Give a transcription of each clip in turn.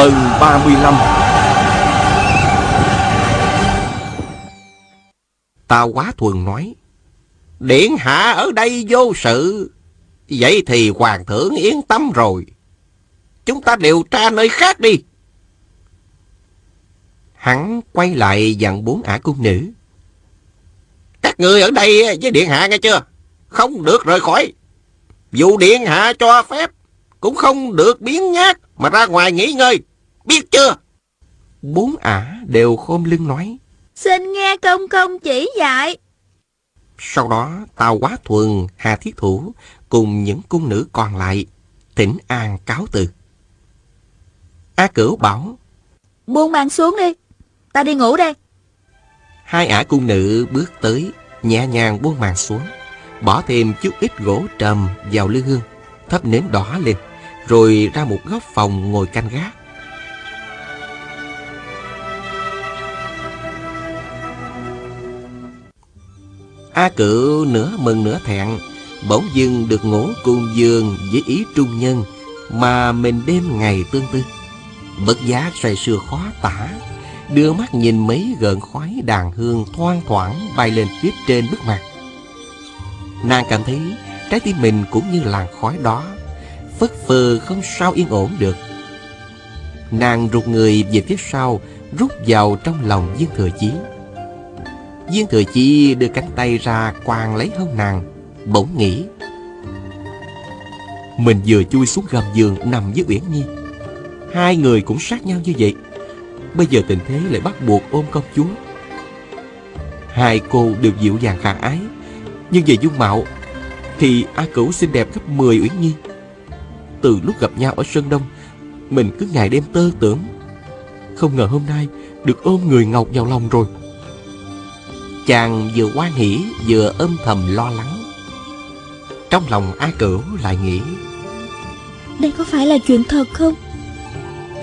Phần 35 Tào Quá Thuần nói, Điện hạ ở đây vô sự, Vậy thì hoàng thượng yên tâm rồi. Chúng ta điều tra nơi khác đi. Hắn quay lại dặn bốn ả cung nữ, Các người ở đây với điện hạ nghe chưa? Không được rời khỏi. Dù điện hạ cho phép, Cũng không được biến nhát Mà ra ngoài nghỉ ngơi. Biết chưa Bốn ả đều khom lưng nói Xin nghe công công chỉ dạy. Sau đó Tào Quá Thuần, Hà Thiết Thủ cùng những cung nữ còn lại thỉnh an cáo từ. A Cửu bảo Buông màn xuống đi. Ta đi ngủ đây. hai ả cung nữ bước tới nhẹ nhàng buông màn xuống bỏ thêm chút ít gỗ trầm vào lư hương thắp nến đỏ lên rồi ra một góc phòng ngồi canh gác A Cửu nửa mừng nửa thẹn, bỗng dưng được ngủ cùng giường với ý trung nhân mà mình đêm ngày tương tư. Bất giác say sưa khó tả, đưa mắt nhìn mấy gợn khói đàn hương thoang thoảng bay lên phía trên bức màn. Nàng cảm thấy trái tim mình cũng như làn khói đó, phất phơ không sao yên ổn được. Nàng rụt người về phía sau, rút vào trong lòng viên thừa chí viên thừa Chi đưa cánh tay ra quàng lấy hông nàng, bỗng nghĩ, mình vừa chui xuống gầm giường nằm với uyển nhi. Hai người cũng sát nhau như vậy. Bây giờ tình thế lại bắt buộc ôm công chúa. Hai cô đều dịu dàng khả ái, nhưng về dung mạo thì a cửu xinh đẹp gấp 10 uyển nhi. Từ lúc gặp nhau ở sơn đông, mình cứ ngày đêm tơ tưởng. Không ngờ hôm nay được ôm người ngọc vào lòng rồi chàng vừa hoan hỉ vừa âm thầm lo lắng. Trong lòng a cửu lại nghĩ Đây có phải là chuyện thật không?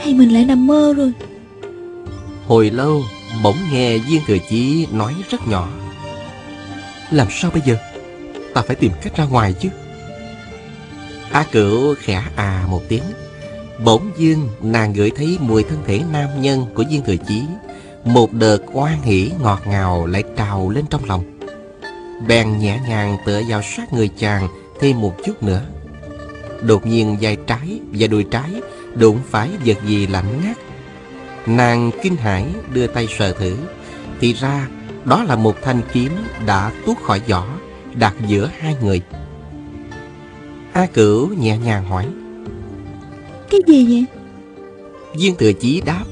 Hay mình lại nằm mơ rồi? Hồi lâu bỗng nghe Viên Thừa Chí nói rất nhỏ Làm sao bây giờ? Ta phải tìm cách ra ngoài chứ. A Cửu khẽ à một tiếng. Bỗng dưng nàng ngửi thấy mùi thân thể nam nhân của Viên Thừa Chí Một đợt oan hỉ ngọt ngào lại trào lên trong lòng. Bèn nhẹ nhàng tựa vào sát người chàng thêm một chút nữa. Đột nhiên vai trái và đùi trái đụng phải vật gì lạnh ngắt. Nàng kinh hãi đưa tay sờ thử Thì ra đó là một thanh kiếm đã tuốt khỏi vỏ Đặt giữa hai người. A Cửu nhẹ nhàng hỏi Cái gì vậy? Viên thừa chí đáp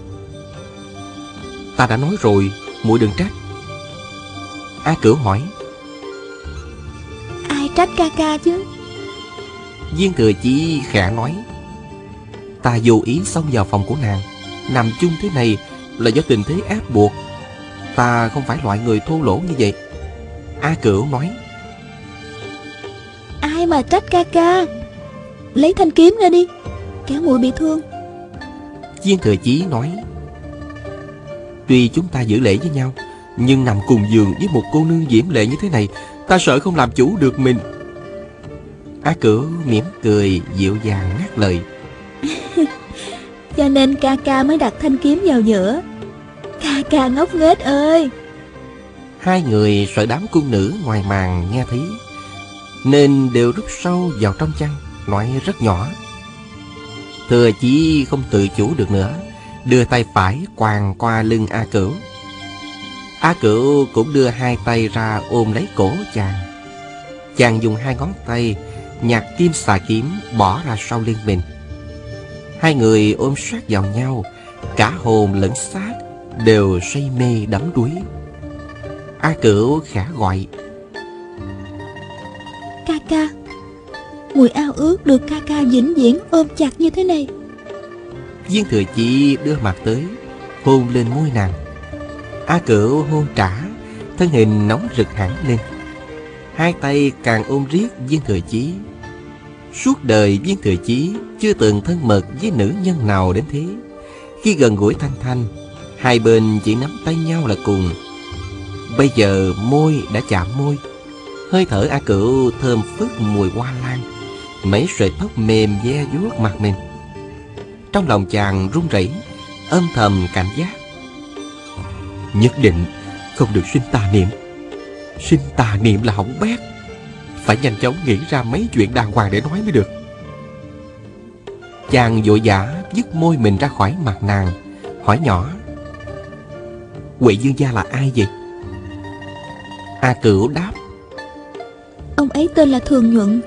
Ta đã nói rồi muội đừng trách A Cửu hỏi Ai trách ca ca chứ? Viên thừa chí khẽ nói Ta vô ý xông vào phòng của nàng Nằm chung thế này là do tình thế ép buộc Ta không phải loại người thô lỗ như vậy A Cửu nói Ai mà trách ca ca? Lấy thanh kiếm ra đi. Kéo muội bị thương. Viên Thừa Chí nói Tuy chúng ta giữ lễ với nhau Nhưng nằm cùng giường với một cô nương diễm lệ như thế này Ta sợ không làm chủ được mình Á Cửu mỉm cười dịu dàng ngắt lời Cho nên ca ca mới đặt thanh kiếm vào giữa. Ca ca ngốc nghếch ơi. Hai người sợ đám cung nữ ngoài màn nghe thấy Nên đều rút sâu vào trong chăn Nói rất nhỏ Thừa Chí không tự chủ được nữa Đưa tay phải quàng qua lưng A Cửu A Cửu cũng đưa hai tay ra ôm lấy cổ chàng Chàng dùng hai ngón tay Nhặt kim xà kiếm bỏ ra sau lưng mình Hai người ôm sát vào nhau, Cả hồn lẫn xác Đều say mê đắm đuối A Cửu khả gọi, Ca ca. mùi ao ước được ca ca vĩnh viễn ôm chặt như thế này. Viên thừa chi đưa mặt tới, Hôn lên môi nàng. A cửu hôn trả, Thân hình nóng rực hẳn lên. Hai tay càng ôm riết viên thừa chí Suốt đời viên thừa chí Chưa từng thân mật với nữ nhân nào đến thế. Khi gần gũi thanh thanh, Hai bên chỉ nắm tay nhau là cùng. Bây giờ môi đã chạm môi, Hơi thở A Cửu thơm phức mùi hoa lan, Mấy sợi tóc mềm ve vuốt mặt mình. Trong lòng chàng run rẩy, Âm thầm cảnh giác. Nhất định không được sinh tà niệm. Sinh tà niệm là hỏng bét. Phải nhanh chóng nghĩ ra mấy chuyện đàng hoàng để nói mới được. Chàng vội vã dứt môi mình ra khỏi mặt nàng, Hỏi nhỏ Quệ dương gia là ai vậy? A cửu đáp, Ông ấy tên là Thường Nhuận,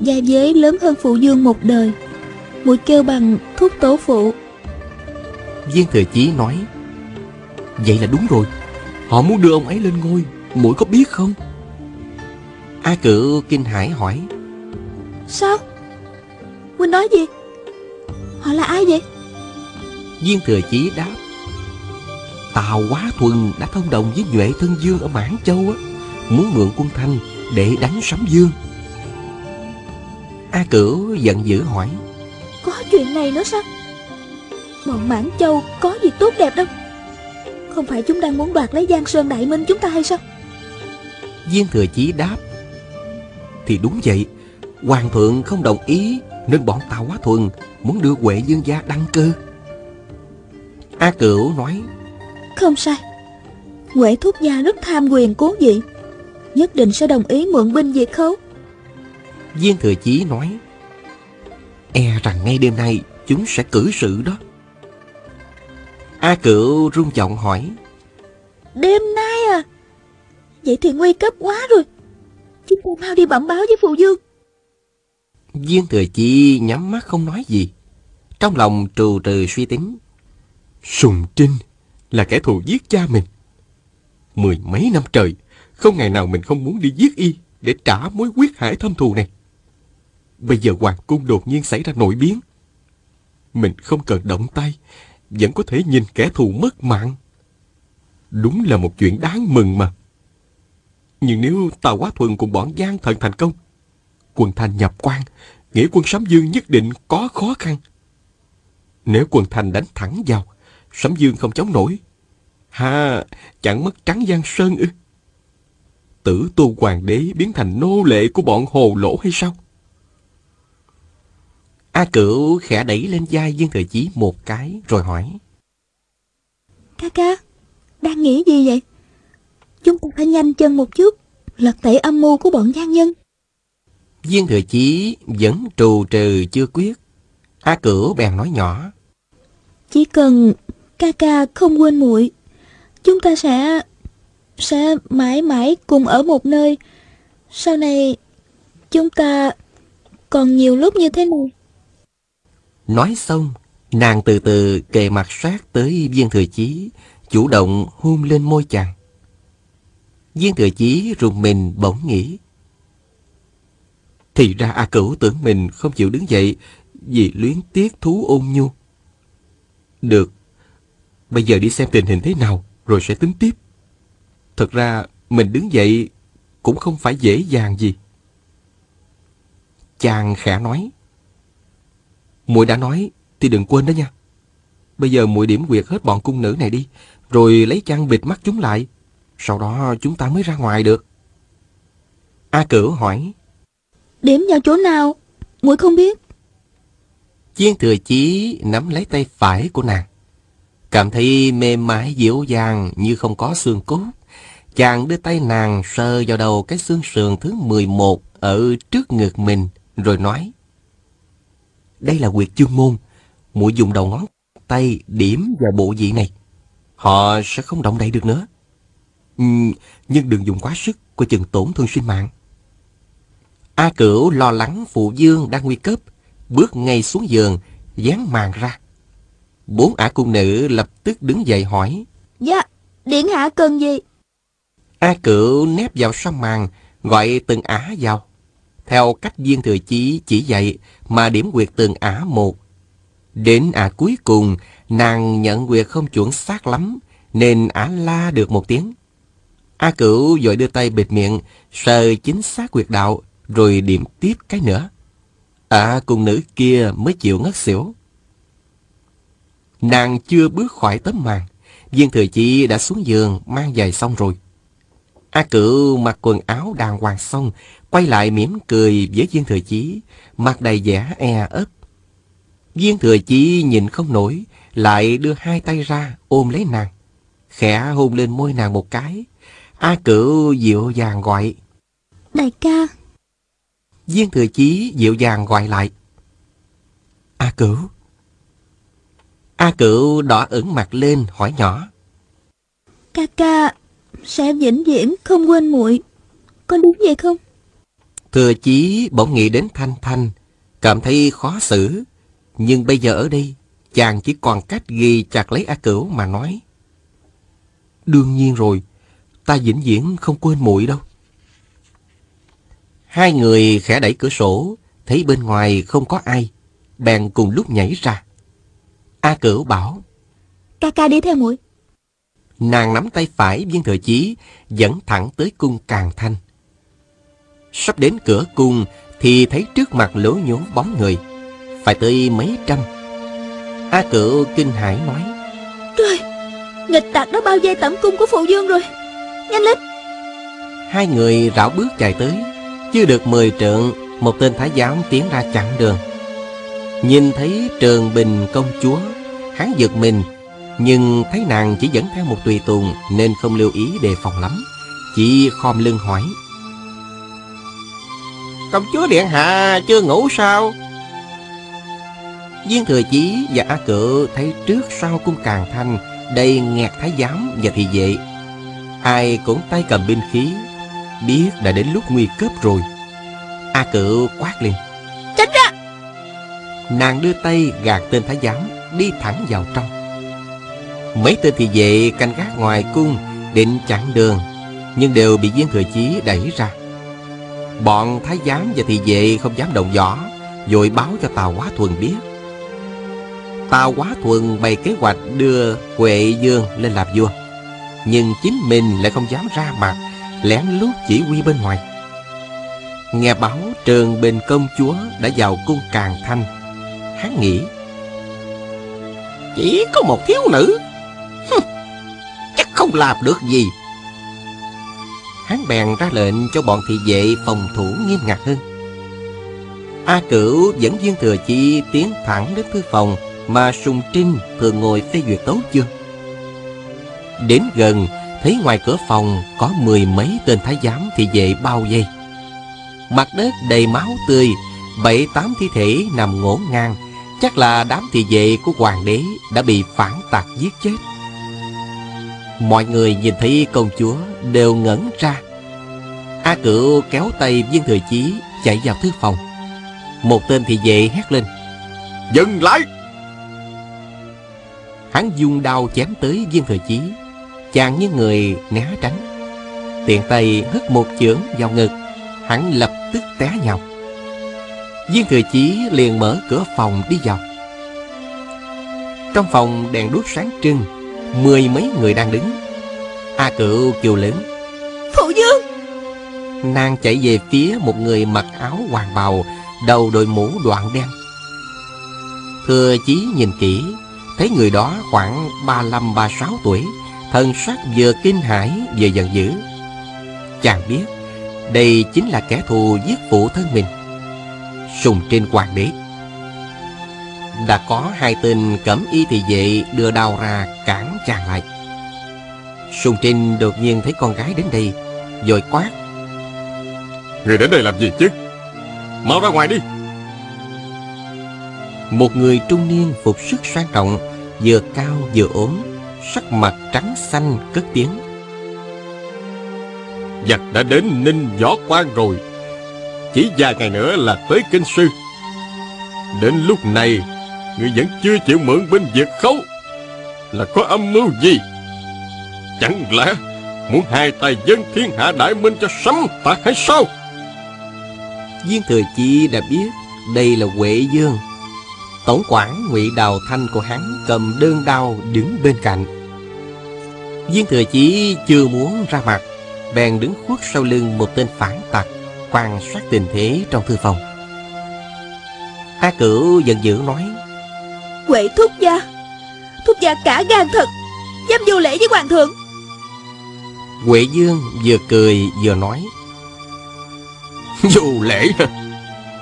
Gia giới lớn hơn phụ dương một đời. Mũi kêu bằng thuốc tổ phụ. Viên thừa chí nói Vậy là đúng rồi. Họ muốn đưa ông ấy lên ngôi Mũi có biết không? A cửu kinh hãi hỏi Sao? Huynh nói gì? Họ là ai vậy? Viên thừa chí đáp Tào Quá Thuần đã thông đồng với Nhuệ Thân Dương ở Mãn Châu á Muốn mượn quân thanh để đánh Sấm Dương. A Cửu giận dữ hỏi Có chuyện này nữa sao? Bọn Mãn Châu có gì tốt đẹp đâu. Không phải chúng đang muốn đoạt lấy Giang Sơn Đại Minh chúng ta hay sao? Viên Thừa Chí đáp Thì đúng vậy. Hoàng thượng không đồng ý Nên bọn Tào Quá Thuần Muốn đưa Huệ Dương gia đăng cơ. A Cửu nói Không sai. Huệ Thúc Gia rất tham quyền cố dị Nhất định sẽ đồng ý mượn binh diệt khấu. Viên Thừa Chí nói rằng ngay đêm nay Chúng sẽ cử sự đó. A Cửu rung giọng hỏi Đêm nay à? Vậy thì nguy cấp quá rồi. Chúng ta mau đi bẩm báo với phụ dương Viên Thừa Chi nhắm mắt không nói gì. Trong lòng trù trừ suy tính Sùng Trinh là kẻ thù giết cha mình. Mười mấy năm trời Không ngày nào mình không muốn đi giết y Để trả mối quyết hải thâm thù này Bây giờ Hoàng Cung đột nhiên xảy ra nội biến. Mình không cần động tay Vẫn có thể nhìn kẻ thù mất mạng. Đúng là một chuyện đáng mừng mà. Nhưng nếu Tào Quá Thuần cùng bọn Giang Thần thành công quần thành nhập quan Nghĩa quân Sấm Dương nhất định có khó khăn. Nếu quần thành đánh thẳng vào Sấm Dương không chống nổi. Ha, chẳng mất trắng Giang Sơn ư? Tử tu hoàng đế biến thành nô lệ của bọn hồ lỗ hay sao? A Cửu khẽ đẩy lên vai Dương Thừa Chí một cái rồi hỏi. Ca ca, đang nghĩ gì vậy? Chúng ta phải nhanh chân một chút, lật tẩy âm mưu của bọn gian nhân. Dương Thừa Chí vẫn trù trừ chưa quyết. A Cửu bèn nói nhỏ. Chỉ cần ca ca không quên muội, chúng ta sẽ sẽ mãi mãi cùng ở một nơi. Sau này chúng ta còn nhiều lúc như thế này. Nói xong, nàng từ từ kề mặt sát tới viên thừa chí, chủ động hôn lên môi chàng. Viên thừa chí rùng mình bỗng nghĩ. Thì ra A Cửu tưởng mình không chịu đứng dậy vì luyến tiếc thú ôn nhu. Được, bây giờ đi xem tình hình thế nào rồi sẽ tính tiếp. Thật ra mình đứng dậy cũng không phải dễ dàng gì. Chàng khẽ nói muội đã nói thì đừng quên đó nha. Bây giờ muội điểm quyệt hết bọn cung nữ này đi, rồi lấy chăn bịt mắt chúng lại. Sau đó chúng ta mới ra ngoài được. A Cửu hỏi. Điểm vào chỗ nào? muội không biết. Chiên thừa chí nắm lấy tay phải của nàng. Cảm thấy mềm mại dịu dàng như không có xương cốt. Chàng đưa tay nàng sờ vào đầu cái xương sườn thứ 11 ở trước ngực mình, rồi nói. Đây là quyệt chương môn, muội dùng đầu ngón tay điểm vào bộ vị này. Họ sẽ không động đậy được nữa. Ừ, nhưng đừng dùng quá sức, coi chừng tổn thương sinh mạng. A Cửu lo lắng phụ dương đang nguy cấp, bước ngay xuống giường, dán màn ra. Bốn ả cung nữ lập tức đứng dậy hỏi. Dạ, điện hạ cần gì? A Cửu nép vào sau màn, gọi từng ả vào. Theo cách viên thừa chí chỉ dạy mà điểm quyệt từng ả một. Đến ả cuối cùng, nàng nhận quyệt không chuẩn xác lắm, nên ả la được một tiếng. A cửu vội đưa tay bịt miệng, sờ chính xác quyệt đạo, rồi điểm tiếp cái nữa. Ả cùng nữ kia mới chịu ngất xỉu. Nàng chưa bước khỏi tấm màn, viên thừa chi đã xuống giường mang giày xong rồi. A cửu mặc quần áo đàng hoàng xong, quay lại mỉm cười với viên thừa chí, mặt đầy vẻ e ấp. Viên thừa chí nhìn không nổi, lại đưa hai tay ra ôm lấy nàng. Khẽ hôn lên môi nàng một cái. A cửu dịu dàng gọi. Đại ca. Viên thừa chí dịu dàng gọi lại. A cửu. A cửu đỏ ửng mặt lên hỏi nhỏ. Ca ca sẽ vĩnh viễn không quên muội Có đúng vậy không? Thừa chí bỗng nghĩ đến Thanh Thanh, cảm thấy khó xử. Nhưng bây giờ ở đây, chàng chỉ còn cách ghi chặt lấy A Cửu mà nói. Đương nhiên rồi, ta vĩnh viễn không quên muội đâu. Hai người khẽ đẩy cửa sổ, thấy bên ngoài không có ai, bèn cùng lúc nhảy ra. A Cửu bảo, Ca ca đi theo muội Nàng nắm tay phải viên thừa chí, dẫn thẳng tới cung Càng Thanh. Sắp đến cửa cung thì thấy trước mặt lỗ nhốn bóng người, phải tới mấy trăm. A Cửu kinh hãi nói, Trời, nghịch tặc đã bao vây tẩm cung của phụ dương rồi, nhanh lên. Hai người rảo bước chạy tới, chưa được mười trượng, một tên thái giám tiến ra chặn đường. Nhìn thấy Trường Bình công chúa, hắn giật mình, nhưng thấy nàng chỉ dẫn theo một tùy tùng nên không lưu ý đề phòng lắm, chỉ khom lưng hỏi. Công chúa Điện Hạ chưa ngủ sao? Viên Thừa Chí và A Cự thấy trước sau cung càng thanh đầy nghẹt thái giám và thị vệ. Ai cũng tay cầm binh khí, biết đã đến lúc nguy cấp rồi. A Cự quát lên. Tránh ra! Nàng đưa tay gạt tên thái giám đi thẳng vào trong. Mấy tên thị vệ canh gác ngoài cung định chặn đường, nhưng đều bị viên thừa chí đẩy ra. Bọn thái giám và thị vệ không dám động võ, Rồi báo cho Tào Quá Thuần biết. Tào Quá Thuần bày kế hoạch đưa Huệ Dương lên làm vua, nhưng chính mình lại không dám ra mặt, lén lút chỉ huy bên ngoài. Nghe báo Trường Bình công chúa đã vào cung Càng Thanh, hắn nghĩ chỉ có một thiếu nữ không làm được gì hắn bèn ra lệnh cho bọn thị vệ phòng thủ nghiêm ngặt hơn. A Cửu dẫn viên thừa chi tiến thẳng đến thư phòng mà Sùng Trinh thường ngồi phê duyệt tấu chương. Đến gần, thấy ngoài cửa phòng có mười mấy tên thái giám thị vệ bao vây. Mặt đất đầy máu tươi, bảy tám thi thể nằm ngổn ngang, chắc là đám thị vệ của hoàng đế đã bị phản tặc giết chết. Mọi người nhìn thấy công chúa đều ngẩn ra. A Cửu kéo tay viên thừa chí chạy vào thư phòng. Một tên thị vệ hét lên. Dừng lại! Hắn dùng đao chém tới viên thừa chí. Chàng như người né tránh. Tiện tay hất một chưởng vào ngực. Hắn lập tức té nhào. Viên thừa chí liền mở cửa phòng đi vào. Trong phòng đèn đuốc sáng trưng Mười mấy người đang đứng. A cựu kêu lớn. Phụ dương Nàng chạy về phía một người mặc áo hoàng bào Đầu đội mũ đoạn đen. Thừa chí nhìn kỹ Thấy người đó khoảng 35-36 tuổi Thần sắc vừa kinh hãi vừa giận dữ. Chàng biết Đây chính là kẻ thù giết phụ thân mình. Sùng trên hoàng đế đã có hai tên cẩm y thị vệ đưa đao ra cản chàng lại. Sùng Trinh đột nhiên thấy con gái đến đây, rồi quát. Người đến đây làm gì chứ? Mau ra ngoài đi! Một người trung niên phục sức sang trọng, vừa cao vừa ốm, sắc mặt trắng xanh cất tiếng. Giặc đã đến Ninh Võ Quan rồi, chỉ vài ngày nữa là tới Kinh Sư. Đến lúc này Ngươi vẫn chưa chịu mượn binh diệt khấu Là có âm mưu gì Chẳng lẽ Muốn hai tay dân thiên hạ đại minh cho sấm tạc hay sao Viên thừa chi đã biết Đây là Huệ Dương Tổng quản ngụy Đào Thanh của hắn cầm đơn đao đứng bên cạnh. Viên thừa chí chưa muốn ra mặt, bèn đứng khuất sau lưng một tên phản tặc, quan sát tình thế trong thư phòng. A Cửu giận dữ nói, Quệ thúc gia, thúc gia cả gan thật, dám vô lễ với hoàng thượng. Huệ Dương vừa cười vừa nói, Dù lễ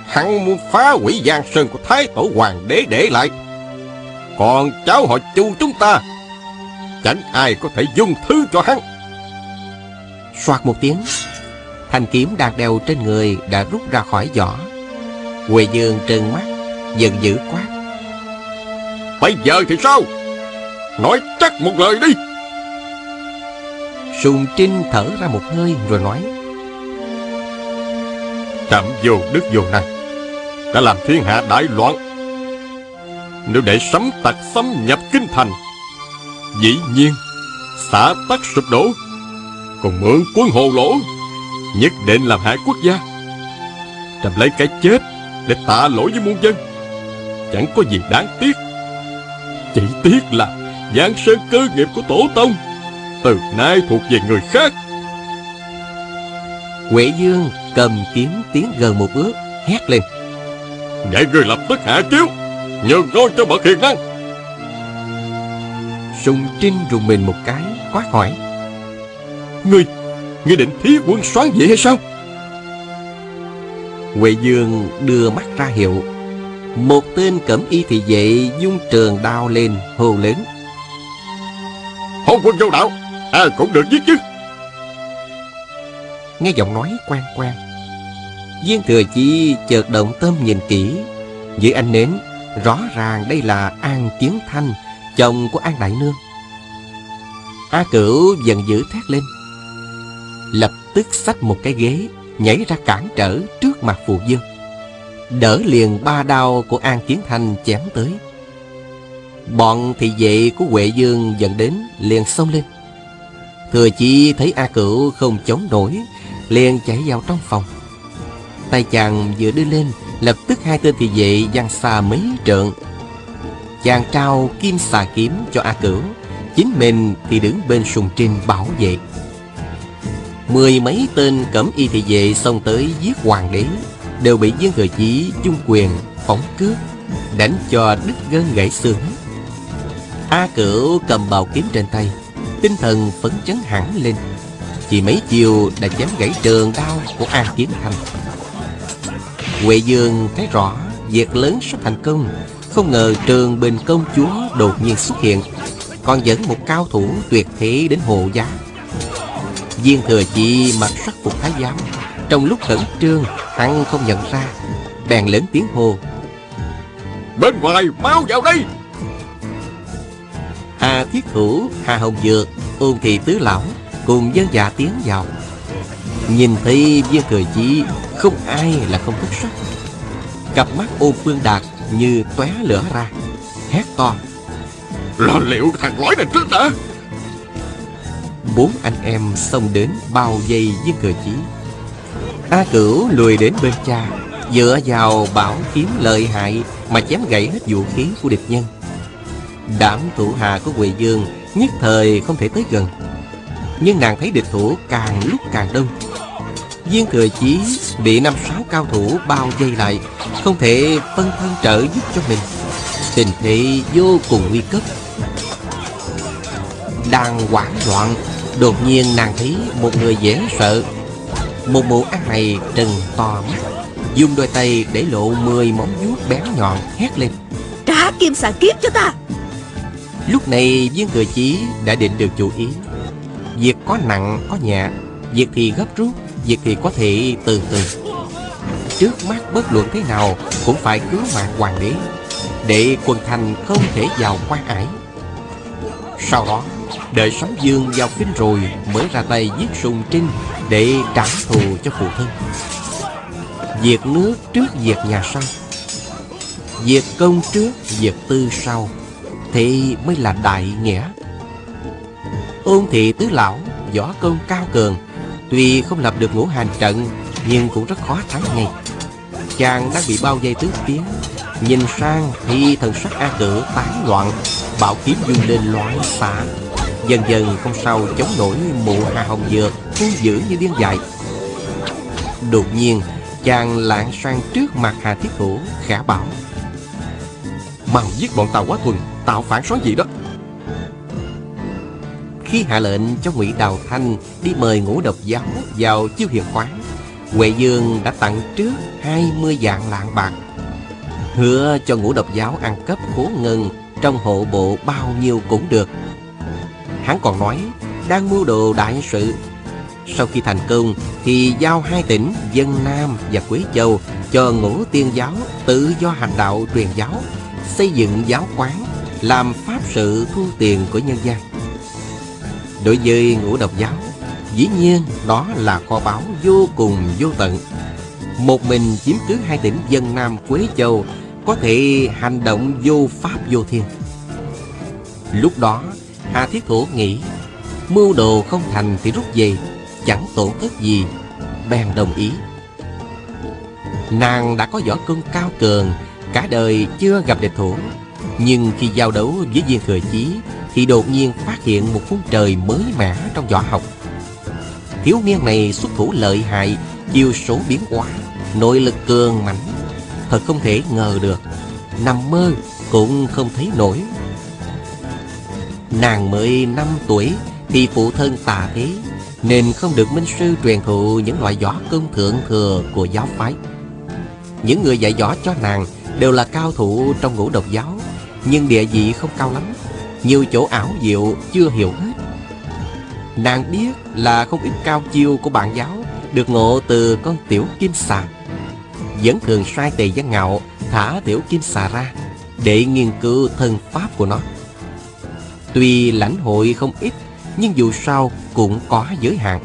Hắn muốn phá hủy giang sơn của Thái Tổ Hoàng đế để lại Còn cháu họ chu chúng ta Chẳng ai có thể dung thứ cho hắn soạt một tiếng, thanh kiếm đang đeo trên người đã rút ra khỏi vỏ. Huệ Dương trừng mắt, giận dữ quát. Bây giờ thì sao? Nói chắc một lời đi. Sùng Trinh thở ra một hơi rồi nói. Trạm vô đức vô năng Đã làm thiên hạ đại loạn. Nếu để sấm tặc xâm nhập kinh thành Dĩ nhiên xã tắc sụp đổ Còn mượn quân hồ lỗ Nhất định làm hại quốc gia. Trầm lấy cái chết Để tạ lỗi với muôn dân Chẳng có gì đáng tiếc Chỉ tiếc là Giang sơn cơ nghiệp của tổ tông Từ nay thuộc về người khác. Huệ Dương cầm kiếm tiến gần một bước Hét lên. Vậy người lập tức hạ chiếu Nhường ngôi cho bậc hiền năng. Sùng Trinh rùng mình một cái Quát hỏi. Ngươi Ngươi định thí quân soán vậy hay sao? Huệ Dương đưa mắt ra hiệu Một tên cẩm y thị vệ dung trường đao lên hô lớn. Hôn quân vô đạo Ai cũng được giết chứ. Nghe giọng nói quen quen Viên thừa chi chợt động tâm nhìn kỹ. Dưới ánh nến Rõ ràng đây là An Kiến Thanh Chồng của An Đại Nương. A Cửu giận dữ thét lên. Lập tức xách một cái ghế Nhảy ra cản trở trước mặt Phù Dương Đỡ liền ba đao của An Kiến Thanh chém tới. Bọn thị vệ của Huệ Dương dần đến, liền xông lên. Thừa chi thấy A Cửu không chống nổi, liền chạy vào trong phòng. Tay chàng vừa đưa lên, lập tức hai tên thị vệ giăng xa mấy trượng. Chàng trao kim xà kiếm cho a cửu, chính mình thì đứng bên sùng trinh bảo vệ. Mười mấy tên cẩm y thị vệ xông tới giết hoàng đế đều bị viên thừa chí dung quyền phóng cướp đánh cho đứt gân gãy xương. A cửu cầm bào kiếm trên tay, tinh thần phấn chấn hẳn lên. Chỉ mấy chiều đã chém gãy trường đao của A Kiếm Thanh. Huệ Dương thấy rõ Việc lớn sắp thành công, Không ngờ trường bình công chúa đột nhiên xuất hiện, Còn dẫn một cao thủ tuyệt thế đến hộ giá. Viên thừa chi mặc sắc phục thái giám trong lúc khẩn trương Hắn không nhận ra Bèn lớn tiếng hô Bên ngoài mau vào đây Hà Thiết Thủ, Hà Hồng Dược, Ôn Thị Tứ Lão cùng dân dạ tiến vào. Nhìn thấy viên thừa chí không ai là không thất sắc. Cặp mắt ôn phương đạt như tóe lửa ra, hét to. Lo liệu thằng lõi này trước đã Bốn anh em xông đến bao vây viên thừa chí. A Cửu lùi đến bên cha, dựa vào bảo kiếm lợi hại mà chém gãy hết vũ khí của địch nhân. Đảm thủ hạ của Quỳ Dương nhất thời không thể tới gần. Nhưng nàng thấy địch thủ càng lúc càng đông Viên thừa chí bị năm sáu cao thủ bao vây lại Không thể phân thân trợ giúp cho mình Tình thế vô cùng nguy cấp Đang hoảng loạn Đột nhiên nàng thấy một người dễ sợ một mụ ăn này trừng to mắt. Dùng đôi tay để lộ mười móng vuốt bén nhọn hét lên. Trả kim xà kiếp cho ta. Lúc này viên thừa chí đã định được chủ ý. Việc có nặng có nhẹ Việc thì gấp rút Việc thì có thể từ từ. Trước mắt bất luận thế nào Cũng phải cứu mạng hoàng đế Để quân thành không thể vào quan ải sau đó Đợi sóng dương vào kinh rồi Mới ra tay giết sùng trinh Để trả thù cho phụ thân. Việc nước trước việc nhà sau. Việc công trước Việc tư sau. Thì mới là đại nghĩa. Ôn thị tứ lão, Võ công cao cường, Tuy không lập được ngũ hành trận, Nhưng cũng rất khó thắng ngay. Chàng đang bị bao vây tứ phía Nhìn sang thì thần sắc A Cử tán loạn, Bảo kiếm dung lên loạn xả Dần dần không sao chống nổi mụ Hà Hồng Dược, Hung dữ như điên dại. Đột nhiên, chàng lạng sang trước mặt Hà Thiết Thủ khả bảo, Mau giết bọn Tàu Quá Thuần Tạo phản xóa gì đó. Khi hạ lệnh cho ngụy Đào Thanh Đi mời ngũ độc giáo vào chiêu hiền quán Huệ Dương đã tặng trước 20 dạng lạng bạc. Hứa cho ngũ độc giáo ăn cấp khố ngân Trong hộ bộ bao nhiêu cũng được. Hắn còn nói, Đang mưu đồ đại sự. Sau khi thành công, Thì giao hai tỉnh Dân Nam và Quế Châu Cho ngũ tiên giáo tự do hành đạo truyền giáo, Xây dựng giáo quán, Làm pháp sự thu tiền của nhân gian. Đối với ngũ độc giáo, Dĩ nhiên đó là kho báu vô cùng vô tận. Một mình chiếm cứ hai tỉnh dân Nam, Quế Châu có thể hành động vô pháp vô thiên. Lúc đó, Hà Thiết Thủ nghĩ, Mưu đồ không thành thì rút về, Chẳng tổn thất gì, Bèn đồng ý. Nàng đã có võ công cao cường, Cả đời chưa gặp địch thủ. Nhưng khi giao đấu với viên thừa chí, Thì đột nhiên phát hiện một phút trời mới mẻ trong võ học. Thiếu niên này xuất thủ lợi hại, Chiêu số biến hóa, Nội lực cường mãnh Thật không thể ngờ được. Nằm mơ cũng không thấy nổi. Nàng mới 5 tuổi Thì phụ thân tà thế, Nên không được minh sư truyền thụ Những loại võ công thượng thừa của giáo phái. Những người dạy võ cho nàng Đều là cao thủ trong ngũ độc giáo, Nhưng địa vị không cao lắm, Nhiều chỗ ảo diệu chưa hiểu hết. Nàng biết là không ít cao chiêu của bạn giáo Được ngộ từ con tiểu kim sàng vẫn thường sai tề văn ngạo, Thả tiểu kim xà ra, Để nghiên cứu thân pháp của nó. Tuy lãnh hội không ít, Nhưng dù sao cũng có giới hạn.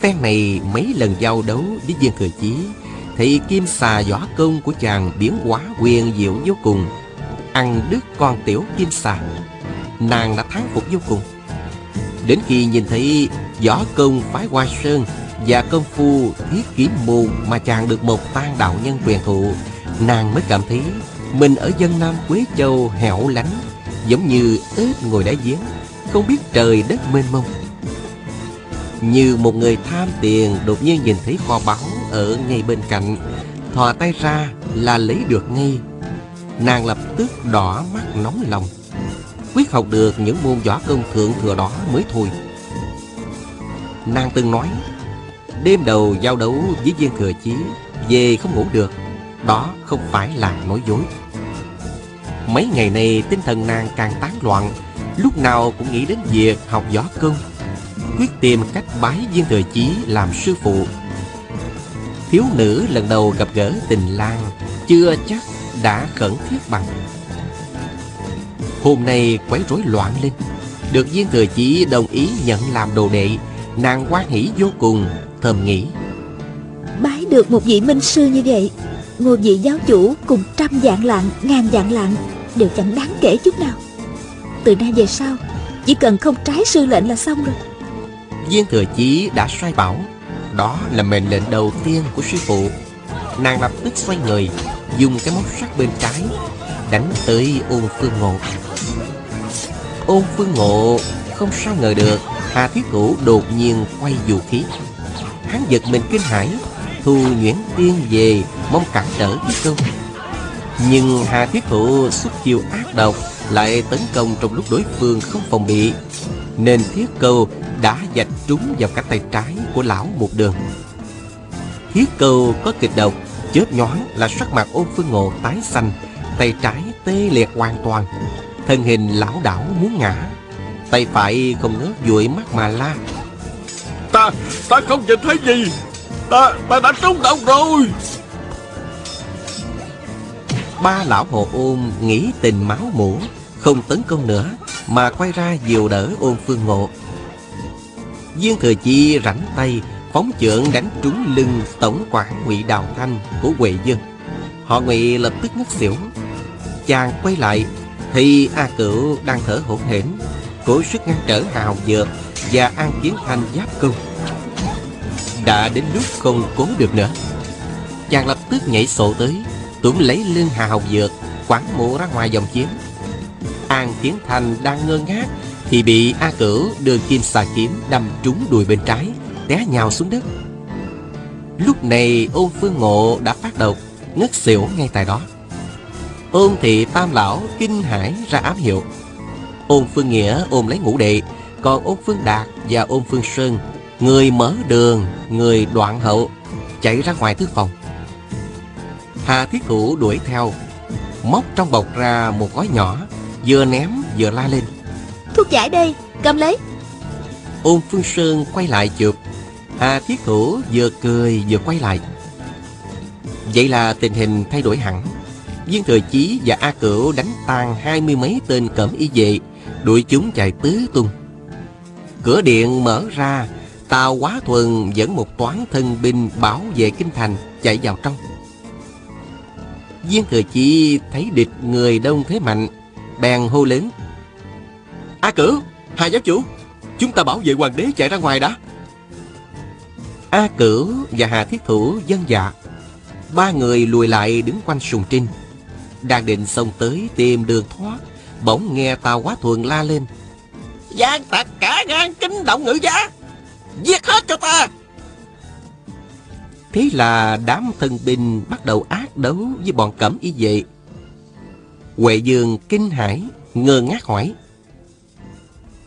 Phen này mấy lần giao đấu với viên thừa chí, Thì kim xà võ công của chàng biến hóa quyền diệu vô cùng. Ăn đứt con tiểu kim xà, Nàng đã thắng phục vô cùng. Đến khi nhìn thấy võ công phái Hoa Sơn và công phu thiết kiếm môn mà chàng được một tan đạo nhân truyền thụ, nàng mới cảm thấy mình ở dân Nam Quế Châu hẻo lánh, giống như ếch ngồi đáy giếng, không biết trời đất mênh mông. Như một người tham tiền đột nhiên nhìn thấy kho báu ở ngay bên cạnh, thò tay ra là lấy được ngay. Nàng lập tức đỏ mắt nóng lòng quyết học được những môn võ công thượng thừa đó mới thôi Nàng từng nói Đêm đầu giao đấu với viên thừa chí, Về không ngủ được. Đó không phải là nói dối. Mấy ngày nay tinh thần nàng càng tán loạn, Lúc nào cũng nghĩ đến việc học võ công, Quyết tìm cách bái viên thừa chí làm sư phụ. Thiếu nữ lần đầu gặp gỡ tình lang Chưa chắc đã khẩn thiết bằng. Hôm nay quấy rối loạn lên, Được viên thừa chí đồng ý nhận làm đồ đệ, Nàng quan hỷ vô cùng. Thầm nghĩ. Bái được một vị minh sư như vậy Ngôi vị giáo chủ cùng trăm dạng lạng Ngàn dạng lạng Đều chẳng đáng kể chút nào. Từ nay về sau Chỉ cần không trái sư lệnh là xong rồi. Viên thừa chí đã sai bảo Đó là mệnh lệnh đầu tiên của sư phụ. Nàng lập tức xoay người Dùng cái móc sắt bên trái Đánh tới ôn phương ngộ. Ôn phương ngộ không sao ngờ được Hà Thiết Thủ đột nhiên quay vũ khí Hắn giật mình kinh hãi, Thu nhuyễn tiên về, Mong cản trở thiết câu Nhưng Hà Thiết thụ xuất chiêu ác độc, Lại tấn công trong lúc đối phương không phòng bị. Nên thiết câu đã dạch trúng vào cánh tay trái của lão một đường. Thiết câu có kịch độc, Chớp nhoáng là sắc mặt ôn phương ngộ tái xanh, Tay trái tê liệt hoàn toàn. Thân hình lão đảo muốn ngã, Tay phải không ngớt dụi mắt mà la Ta, ta không nhìn thấy gì. Ta, ta đã trúng độc rồi. Ba lão hồ ôn nghĩ tình máu mũ Không tấn công nữa Mà quay ra dìu đỡ ôn phương ngộ. Viên thừa chi rảnh tay Phóng chưởng đánh trúng lưng Tổng quản ngụy Đào Thanh của Huệ Dương Họ ngụy lập tức ngất xỉu. Chàng quay lại Thì A Cửu đang thở hổn hển Cố sức ngăn trở hào dược Và An Kiến Thanh giáp công đã đến lúc không cố được nữa. Chàng lập tức nhảy sổ tới Tủm lấy lưng Hà Hồng Dược quẳng mũ ra ngoài dòng chiến An Tiến Thành đang ngơ ngác Thì bị A Cửu đưa kim xà kiếm Đâm trúng đùi bên trái, Té nhào xuống đất. Lúc này ôn phương ngộ đã phát độc Ngất xỉu ngay tại đó. Ôn thị tam lão kinh hãi ra ám hiệu. Ôn phương nghĩa ôm lấy ngũ đệ, Còn ôn phương đạt và ôn phương sơn Người mở đường Người đoạn hậu Chạy ra ngoài thư phòng. Hà thiết thủ đuổi theo Móc trong bọc ra một gói nhỏ Vừa ném vừa la lên. Thuốc giải đây Cầm lấy. Ôn phương sơn quay lại chụp. Hà thiết thủ vừa cười vừa quay lại. Vậy là tình hình thay đổi hẳn. Viên Thừa Chí và A Cửu đánh tan hai mươi mấy tên cẩm y vệ Đuổi chúng chạy tứ tung. Cửa điện mở ra Tào Quá Thuần dẫn một toán thân binh bảo vệ kinh thành chạy vào trong. Viên Thừa chi thấy địch người đông thế mạnh, Bèn hô lớn. A cử Hà giáo chủ, Chúng ta bảo vệ hoàng đế chạy ra ngoài đã. A cử và Hà Thiết Thủ dân dạ Ba người lùi lại đứng quanh sùng trinh. Đang định xông tới tìm đường thoát, Bỗng nghe Tào Quá Thuần la lên. Giang tạc cả gan kinh động ngữ giá Giết hết cho ta. Thế là đám thân binh bắt đầu ác đấu với bọn cẩm y vệ. Huệ Dương kinh hãi ngơ ngác hỏi.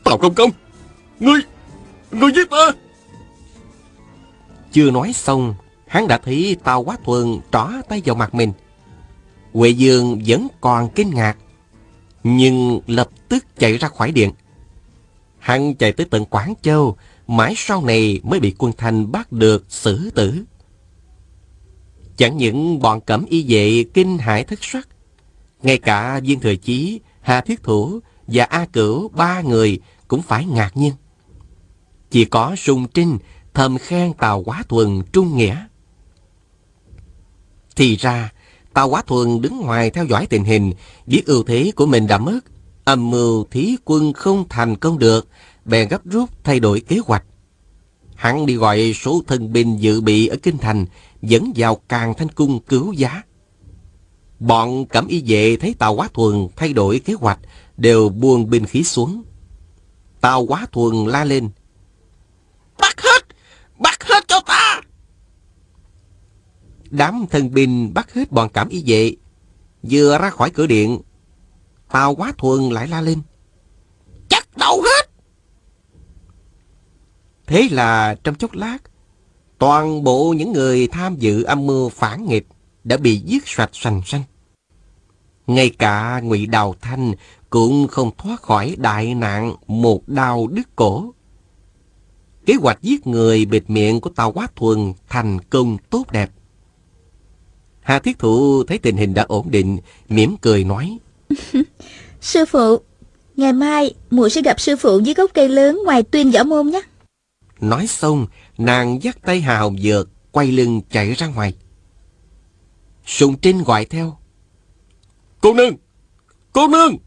Tào công công Ngươi Ngươi giết ta. Chưa nói xong Hắn đã thấy Tào Quá Thuần trỏ tay vào mặt mình. Huệ Dương vẫn còn kinh ngạc Nhưng lập tức chạy ra khỏi điện. Hắn chạy tới tận Quảng Châu Mãi sau này mới bị quân Thanh bắt được xử tử Chẳng những bọn cẩm y vệ kinh hãi thất sắc Ngay cả viên thời chí, Hà Thiết Thủ và A Cửu ba người cũng phải ngạc nhiên Chỉ có Sùng Trinh thầm khen Tào Quá Thuần trung nghĩa thì ra, Tào Quá Thuần đứng ngoài theo dõi tình hình, với ưu thế của mình đã mất. Âm mưu thí quân không thành công được, bèn gấp rút thay đổi kế hoạch. Hắn đi gọi số thân binh dự bị ở Kinh Thành, dẫn vào càng thanh cung cứu giá. Bọn cẩm y vệ thấy Tào Quá Thuần thay đổi kế hoạch, đều buông binh khí xuống. Tào Quá Thuần la lên. Bắt hết! Bắt hết cho ta! Đám thân binh bắt hết bọn cảm y vệ. Vừa ra khỏi cửa điện, Tào Quá Thuần lại la lên. Chắc đầu hết! Thế là trong chốc lát, toàn bộ những người tham dự âm mưu phản nghịch đã bị giết sạch sành sanh. Ngay cả ngụy Đào Thanh cũng không thoát khỏi đại nạn một đau đứt cổ. Kế hoạch giết người bịt miệng của Tàu Quá Thuần thành công tốt đẹp. Hà Thiết Thụ thấy tình hình đã ổn định, mỉm cười nói. sư phụ, ngày mai muội sẽ gặp sư phụ dưới gốc cây lớn ngoài tuyên võ môn nhé. Nói xong, nàng dắt tay Hà Hồng Dược, quay lưng chạy ra ngoài. Sùng Trinh gọi theo. Cô nương! Cô nương!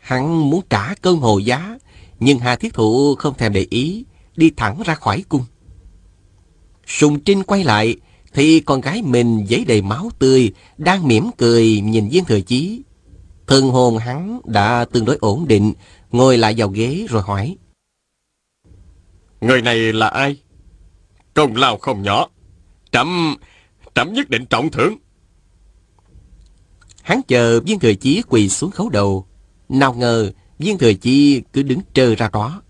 Hắn muốn trả cơn hồ giá, nhưng Hà Thiết Thụ không thèm để ý, đi thẳng ra khỏi cung. Sùng Trinh quay lại, thì con gái mình giấy đầy máu tươi, đang mỉm cười nhìn viên thừa chí. Thân hồn hắn đã tương đối ổn định, ngồi lại vào ghế rồi hỏi. Người này là ai? Công lao không nhỏ. Trẫm, trẫm nhất định trọng thưởng. Hắn chờ viên thừa chí quỳ xuống khấu đầu. Nào ngờ viên thừa chí cứ đứng trơ ra đó.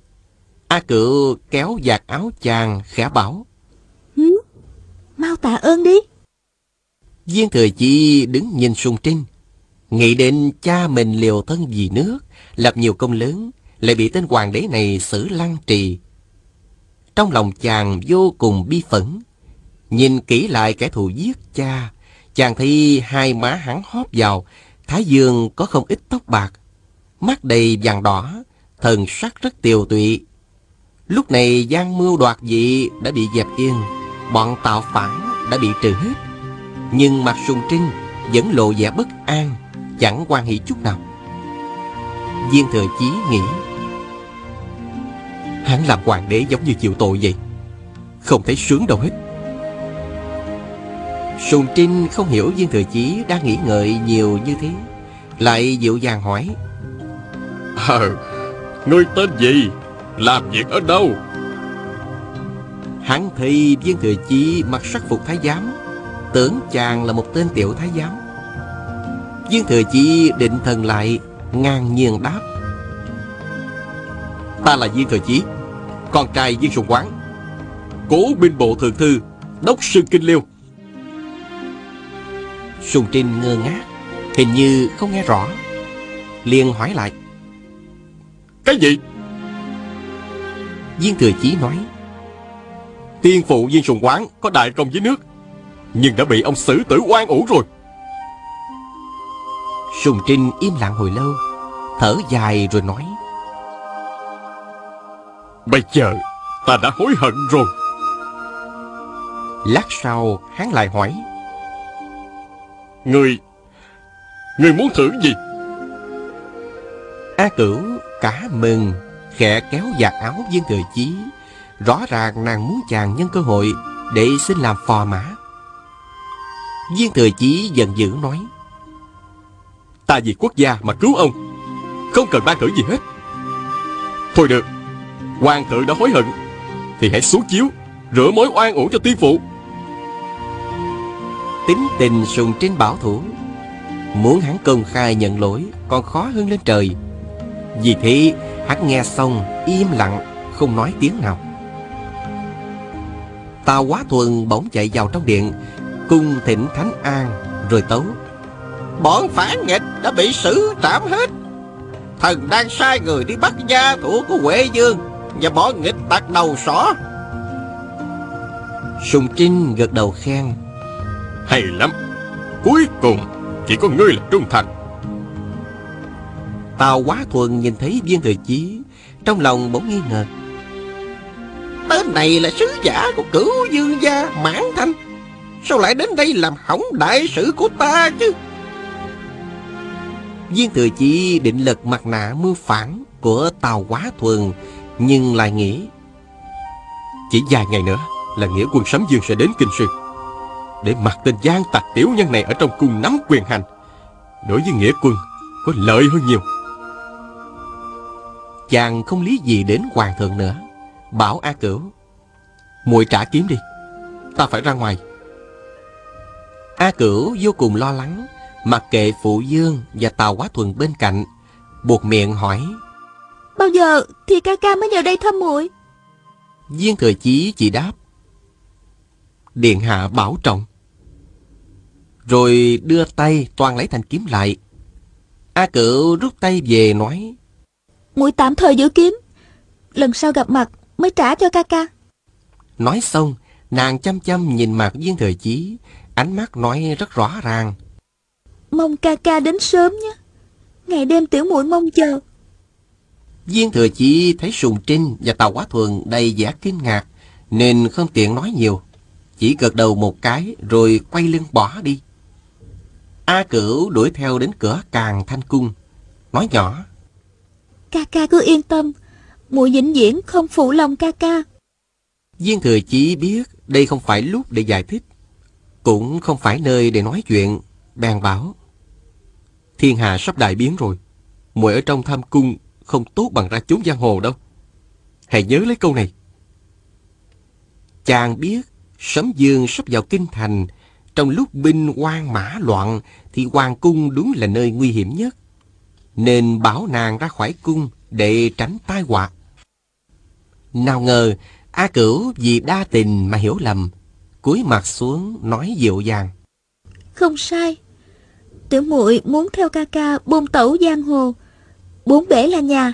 A cựu kéo giặt áo chàng khẽ bảo. Hứ, mau tạ ơn đi. Viên thừa chi đứng nhìn sung trinh. Nghĩ đến cha mình liều thân vì nước, lập nhiều công lớn, lại bị tên hoàng đế này xử lăng trì. Trong lòng chàng vô cùng bi phẫn. Nhìn kỹ lại kẻ thù giết cha, chàng thấy hai má hắn hóp vào, thái dương có không ít tóc bạc, mắt đầy vàng đỏ, thần sắc rất tiều tụy. Lúc này gian mưu đoạt dị đã bị dẹp yên, bọn tạo phản đã bị trừ hết. Nhưng mặt sùng trinh vẫn lộ vẻ bất an, chẳng quan hỷ chút nào. Viên thừa chí nghĩ, hắn làm hoàng đế giống như chịu tội vậy, không thấy sướng đâu hết. Sùng Trinh không hiểu Viên Thừa Chí đang nghĩ ngợi nhiều như thế Lại dịu dàng hỏi. Ờ Ngươi tên gì? Làm việc ở đâu? Hắn thấy Viên Thừa Chí mặc sắc phục thái giám Tưởng chàng là một tên tiểu thái giám. Viên Thừa Chí định thần lại ngang nhiên đáp. Ta là Viên Thừa Chí Con trai Viên Sùng Quán. Cố binh bộ thượng thư Đốc sư Kinh Liêu. Sùng Trinh ngơ ngác Hình như không nghe rõ. Liền hỏi lại. Cái gì? Viên Thừa Chí nói. Tiên phụ Viên Sùng Quán có đại công với nước Nhưng đã bị ông xử tử oan uổng rồi. Sùng Trinh im lặng hồi lâu Thở dài rồi nói Bây giờ ta đã hối hận rồi. Lát sau hắn lại hỏi. Người Người muốn thử gì? A Cửu cả mừng Khẽ kéo giặt áo viên thừa chí. Rõ ràng nàng muốn chàng nhân cơ hội Để xin làm phò mã. Viên thừa chí giận dữ nói. Ta vì quốc gia mà cứu ông Không cần ban cử gì hết. Thôi được Hoàng thượng đã hối hận Thì hãy xuống chiếu Rửa mối oan uổng cho tiên phụ. Tính tình sùng trinh bảo thủ Muốn hắn công khai nhận lỗi Còn khó hơn lên trời. Vì thế hắn nghe xong Im lặng không nói tiếng nào. Tào quá thuần bỗng chạy vào trong điện Cung thỉnh Thánh An Rồi tấu. Bọn phản nghịch đã bị xử trảm hết. Thần đang sai người đi bắt gia thủ của Huệ Dương Và bọn nghịch tặc đầu sỏ. Sùng Trinh gật đầu khen. Hay lắm. Cuối cùng chỉ có ngươi là trung thành. Tào quá thuần nhìn thấy viên thừa chí Trong lòng bỗng nghi ngờ. Tên này là sứ giả của cửu dương gia Mãn Thanh. Sao lại đến đây làm hỏng đại sự của ta chứ? Viên thừa chí định lật mặt nạ mưu phản Của Tào quá thuần nhưng lại nghĩ, Chỉ vài ngày nữa là nghĩa quân sấm dương sẽ đến Kinh Sư, Để mặc tên gian tặc tiểu nhân này ở trong cung nắm quyền hành. Đối với nghĩa quân, có lợi hơn nhiều. Chàng không lý gì đến hoàng thượng nữa. Bảo A Cửu, muội trả kiếm đi, Ta phải ra ngoài. A Cửu vô cùng lo lắng, Mặc kệ Phụ Dương và Tào Quá Thuần bên cạnh, Buộc miệng hỏi Bao giờ thì ca ca mới vào đây thăm muội? Viên Thừa Chí chỉ đáp. Điện hạ bảo trọng. Rồi đưa tay toàn lấy thanh kiếm lại. A Cửu rút tay về nói. Muội tạm thời giữ kiếm. Lần sau gặp mặt mới trả cho ca ca. Nói xong Nàng chăm chăm nhìn mặt viên thừa chí. Ánh mắt nói rất rõ ràng. Mong ca ca đến sớm nhé. Ngày đêm tiểu muội mong chờ Viên thừa chí thấy Sùng Trinh và Tàu Quá Thuần đầy vẻ kinh ngạc Nên không tiện nói nhiều. Chỉ gật đầu một cái rồi quay lưng bỏ đi. A Cửu đuổi theo đến cửa càng thanh cung Nói nhỏ. Ca ca cứ yên tâm muội vĩnh viễn không phụ lòng ca ca. Viên thừa chí biết đây không phải lúc để giải thích Cũng không phải nơi để nói chuyện Bèn bảo. Thiên hạ sắp đại biến rồi muội ở trong thâm cung không tốt bằng ra chốn giang hồ đâu. Hãy nhớ lấy câu này. Chàng biết Sấm Dương sắp vào kinh thành, Trong lúc binh quan mã loạn Thì hoàng cung đúng là nơi nguy hiểm nhất. Nên bảo nàng ra khỏi cung Để tránh tai họa. Nào ngờ, A Cửu vì đa tình mà hiểu lầm, cúi mặt xuống nói dịu dàng. Không sai. Tiểu muội muốn theo ca ca bôn tẩu giang hồ. Bốn bể là nhà,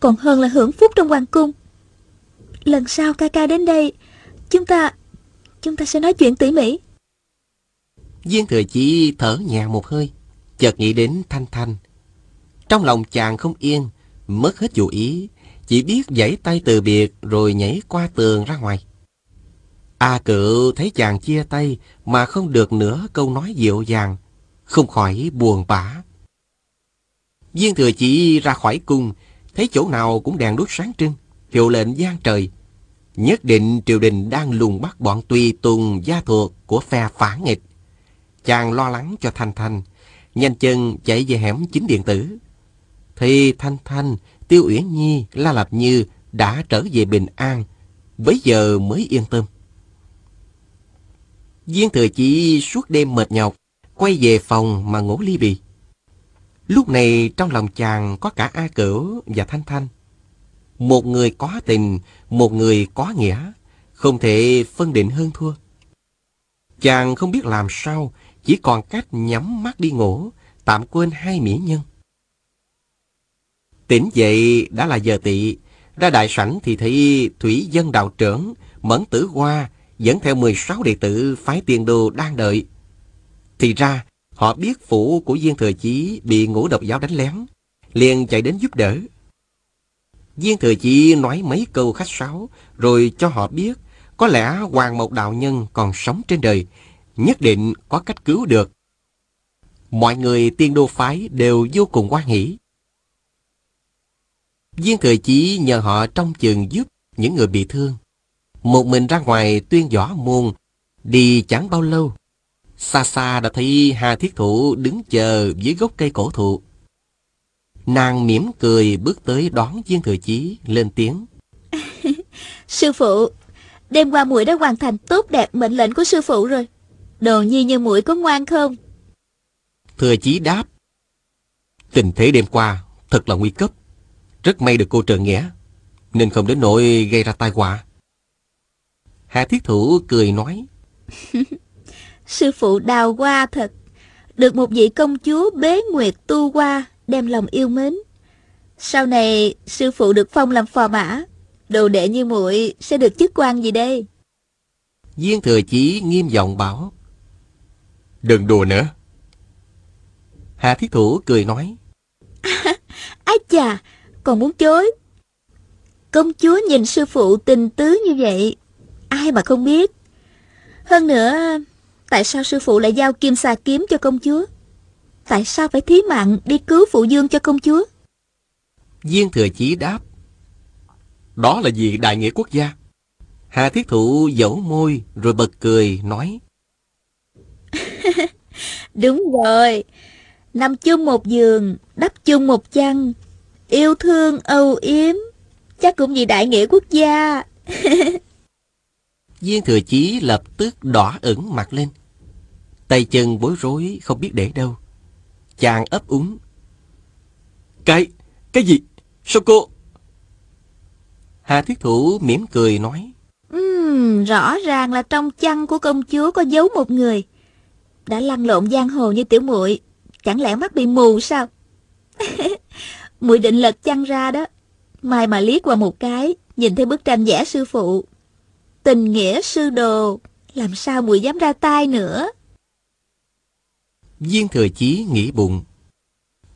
Còn hơn là hưởng phúc trong hoàng cung. Lần sau ca ca đến đây, Chúng ta Chúng ta sẽ nói chuyện tỉ mỉ. Viên thừa chỉ thở nhẹ một hơi, Chợt nghĩ đến Thanh Thanh. Trong lòng chàng không yên, Mất hết chủ ý, Chỉ biết giãy tay từ biệt Rồi nhảy qua tường ra ngoài. A cự thấy chàng chia tay Mà không được nữa câu nói dịu dàng, Không khỏi buồn bã. Viên thừa chỉ ra khỏi cung Thấy chỗ nào cũng đèn đuốc sáng trưng Hiệu lệnh gian trời Nhất định triều đình đang lùng bắt bọn tùy tùng gia thuộc của phe phản nghịch chàng lo lắng cho Thanh Thanh, nhanh chân chạy về hẻm chính điện tử. Thì Thanh Thanh, Tiêu Uyển Nhi, La Lập Như đã trở về bình an, bấy giờ mới yên tâm. Viên thừa chỉ suốt đêm mệt nhọc, quay về phòng mà ngủ ly bì. Lúc này trong lòng chàng có cả A Cửu và Thanh Thanh. Một người có tình, một người có nghĩa, không thể phân định hơn thua. Chàng không biết làm sao, chỉ còn cách nhắm mắt đi ngủ, tạm quên hai mỹ nhân. Tỉnh dậy đã là giờ tị, ra đại sảnh thì thấy Thủy Dân Đạo Trưởng, Mẫn Tử Hoa dẫn theo 16 đệ tử phái tiền đồ đang đợi. Thì ra, họ biết phủ của Viên Thừa Chí bị ngũ độc giáo đánh lén, liền chạy đến giúp đỡ. Viên Thừa Chí nói mấy câu khách sáo, rồi cho họ biết có lẽ Hoàng Mộc Đạo Nhân còn sống trên đời, nhất định có cách cứu được. Mọi người tiên đô phái đều vô cùng quan hỷ. Viên Thừa Chí nhờ họ trong trường giúp những người bị thương. Một mình ra ngoài tuyên võ môn, đi chẳng bao lâu. Xa xa đã thấy Hà Thiết Thụ đứng chờ dưới gốc cây cổ thụ. Nàng mỉm cười bước tới đón Viên Thừa Chí lên tiếng. sư phụ, đêm qua muội đã hoàn thành tốt đẹp mệnh lệnh của sư phụ rồi. Đồ nhi như muội có ngoan không? Thừa Chí đáp. Tình thế đêm qua thật là nguy cấp. Rất may được cô trợ nghĩa, nên không đến nỗi gây ra tai họa. Hạ Thiết Thủ cười nói. Sư phụ đào hoa thật. Được một vị công chúa bế nguyệt tu hoa, đem lòng yêu mến. Sau này, sư phụ được phong làm phò mã. Đồ đệ như muội sẽ được chức quan gì đây? Viên thừa chí nghiêm giọng bảo. Đừng đùa nữa. Hạ Thiết Thủ cười nói. Ái chà, còn muốn chối. Công chúa nhìn sư phụ tình tứ như vậy, ai mà không biết. Hơn nữa, tại sao sư phụ lại giao kim xà kiếm cho công chúa? Tại sao phải thí mạng đi cứu phụ dương cho công chúa? Viên thừa chí đáp. Đó là vì đại nghĩa quốc gia. Hà thiết thụ dẫu môi rồi bật cười nói. Đúng rồi. Nằm chung một giường, đắp chung một chăn, yêu thương âu yếm, chắc cũng vì đại nghĩa quốc gia. Viên thừa chí lập tức đỏ ửng mặt lên. Tay chân bối rối không biết để đâu. Chàng ấp úng. Cái, cái gì? Sao cô? Hà thuyết Thủ mỉm cười nói. Uhm, rõ ràng là trong chăn của công chúa có giấu một người. Đã lăn lộn giang hồ như tiểu muội Chẳng lẽ mắt bị mù sao? muội định lật chăn ra đó. Mai mà liếc qua một cái, nhìn thấy bức tranh vẽ sư phụ. Tình nghĩa sư đồ, làm sao muội dám ra tay nữa? Viên thừa chí nghĩ bụng.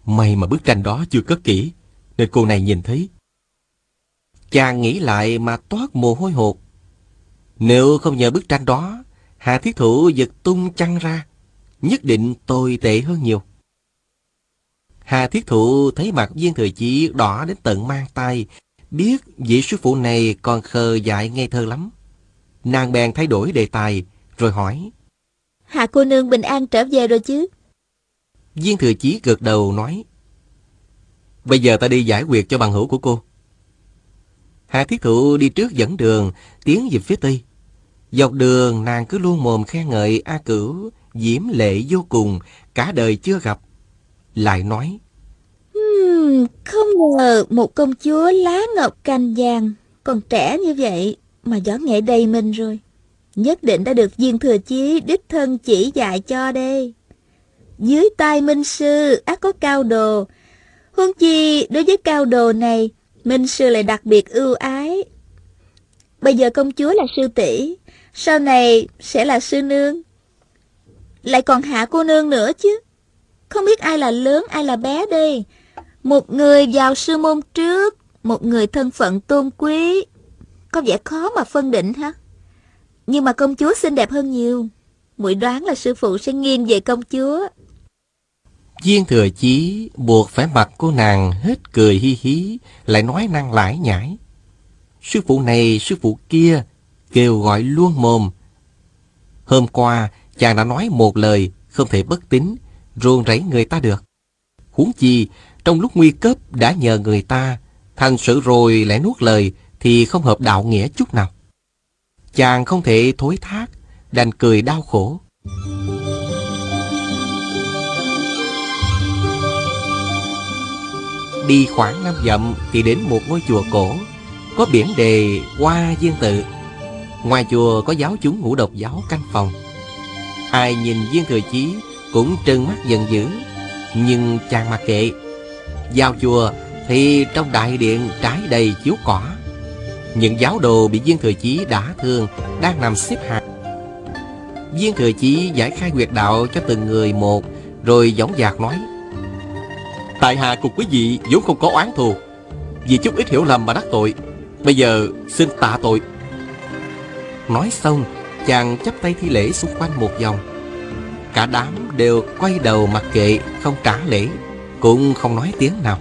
May mà bức tranh đó chưa cất kỹ, nên cô này nhìn thấy. Chàng nghĩ lại mà toát mồ hôi hột. Nếu không nhờ bức tranh đó, Hạ Thiết Thủ giật tung chăn ra, nhất định tồi tệ hơn nhiều. Hà Thiết Thụ thấy mặt viên thừa chí đỏ đến tận mang tay, biết vị sư phụ này còn khờ dại ngây thơ lắm. Nàng bèn thay đổi đề tài, rồi hỏi. Hà cô nương bình an trở về rồi chứ? Viên thừa chí gật đầu nói. Bây giờ ta đi giải quyết cho bằng hữu của cô. Hà Thiết Thụ đi trước dẫn đường, tiến về phía tây. Dọc đường nàng cứ luôn mồm khen ngợi A Cửu, diễm lệ vô cùng, cả đời chưa gặp lại nói. Hmm, không ngờ một công chúa lá ngọc cành vàng, còn trẻ như vậy mà võ nghệ đầy mình rồi. Nhất định đã được viên thừa chí đích thân chỉ dạy cho đây. Dưới tay minh sư ác có cao đồ. Huống chi đối với cao đồ này, minh sư lại đặc biệt ưu ái. Bây giờ công chúa là sư tỷ, sau này sẽ là sư nương. Lại còn hạ cô nương nữa chứ. Không biết ai là lớn ai là bé đây. Một người vào sư môn trước, một người thân phận tôn quý. Có vẻ khó mà phân định ha. Nhưng mà công chúa xinh đẹp hơn nhiều. Muội đoán là sư phụ sẽ nghiêng về công chúa. Viên thừa chí buộc phải mặt cô nàng hết cười hi hí, lại nói năng lải nhải. Sư phụ này, sư phụ kia, kêu gọi luôn mồm. Hôm qua, chàng đã nói một lời, không thể bất tín, ruồng rẫy người ta được. Huống chi, trong lúc nguy cấp đã nhờ người ta, thành sự rồi lại nuốt lời thì không hợp đạo nghĩa chút nào. Chàng không thể thối thác, đành cười đau khổ. Đi khoảng năm dặm thì đến một ngôi chùa cổ, có biển đề Hoa Diên Tự. Ngoài chùa có giáo chúng ngũ độc giáo canh phòng. Ai nhìn Viên Thừa Chí cũng trừng mắt giận dữ, nhưng chàng mặc kệ. Vào chùa thì trong đại điện trái đầy chiếu cỏ. Những giáo đồ bị Viên Thừa Chí đã thương đang nằm xếp hàng. Viên Thừa Chí giải khai quyệt đạo cho từng người một, rồi dõng dạc nói. Tại hạ cùng quý vị vốn không có oán thù Vì chút ít hiểu lầm mà đắc tội Bây giờ xin tạ tội Nói xong Chàng chắp tay thi lễ xung quanh một vòng Cả đám đều quay đầu mặc kệ Không trả lễ Cũng không nói tiếng nào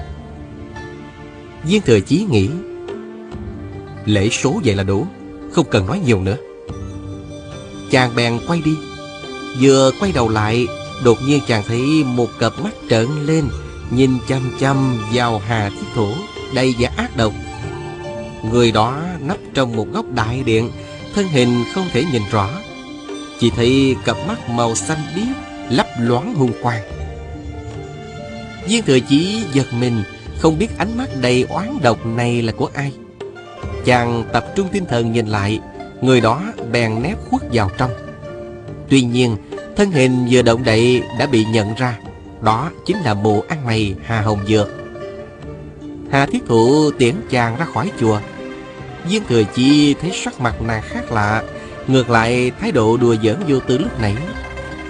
Viên thừa chí nghĩ Lễ số vậy là đủ. Không cần nói nhiều nữa. Chàng bèn quay đi. Vừa quay đầu lại, Đột nhiên chàng thấy một cặp mắt trợn lên, Nhìn chăm chăm vào Hà Thiết Thủ, Đầy vẻ ác độc. Người đó nấp trong một góc đại điện, Thân hình không thể nhìn rõ. Chỉ thấy cặp mắt màu xanh biếc Lấp loáng hung quang. Viên thừa chí giật mình, Không biết ánh mắt đầy oán độc này là của ai. Chàng tập trung tinh thần nhìn lại, Người đó bèn nép khuất vào trong. Tuy nhiên, Thân hình vừa động đậy đã bị nhận ra, đó chính là mụ ăn mày Hà Hồng Dược. Hà Thiết Thụ tiễn chàng ra khỏi chùa. Viên Thừa Chi thấy sắc mặt nàng khác lạ, Ngược lại thái độ đùa giỡn vô tư lúc nãy,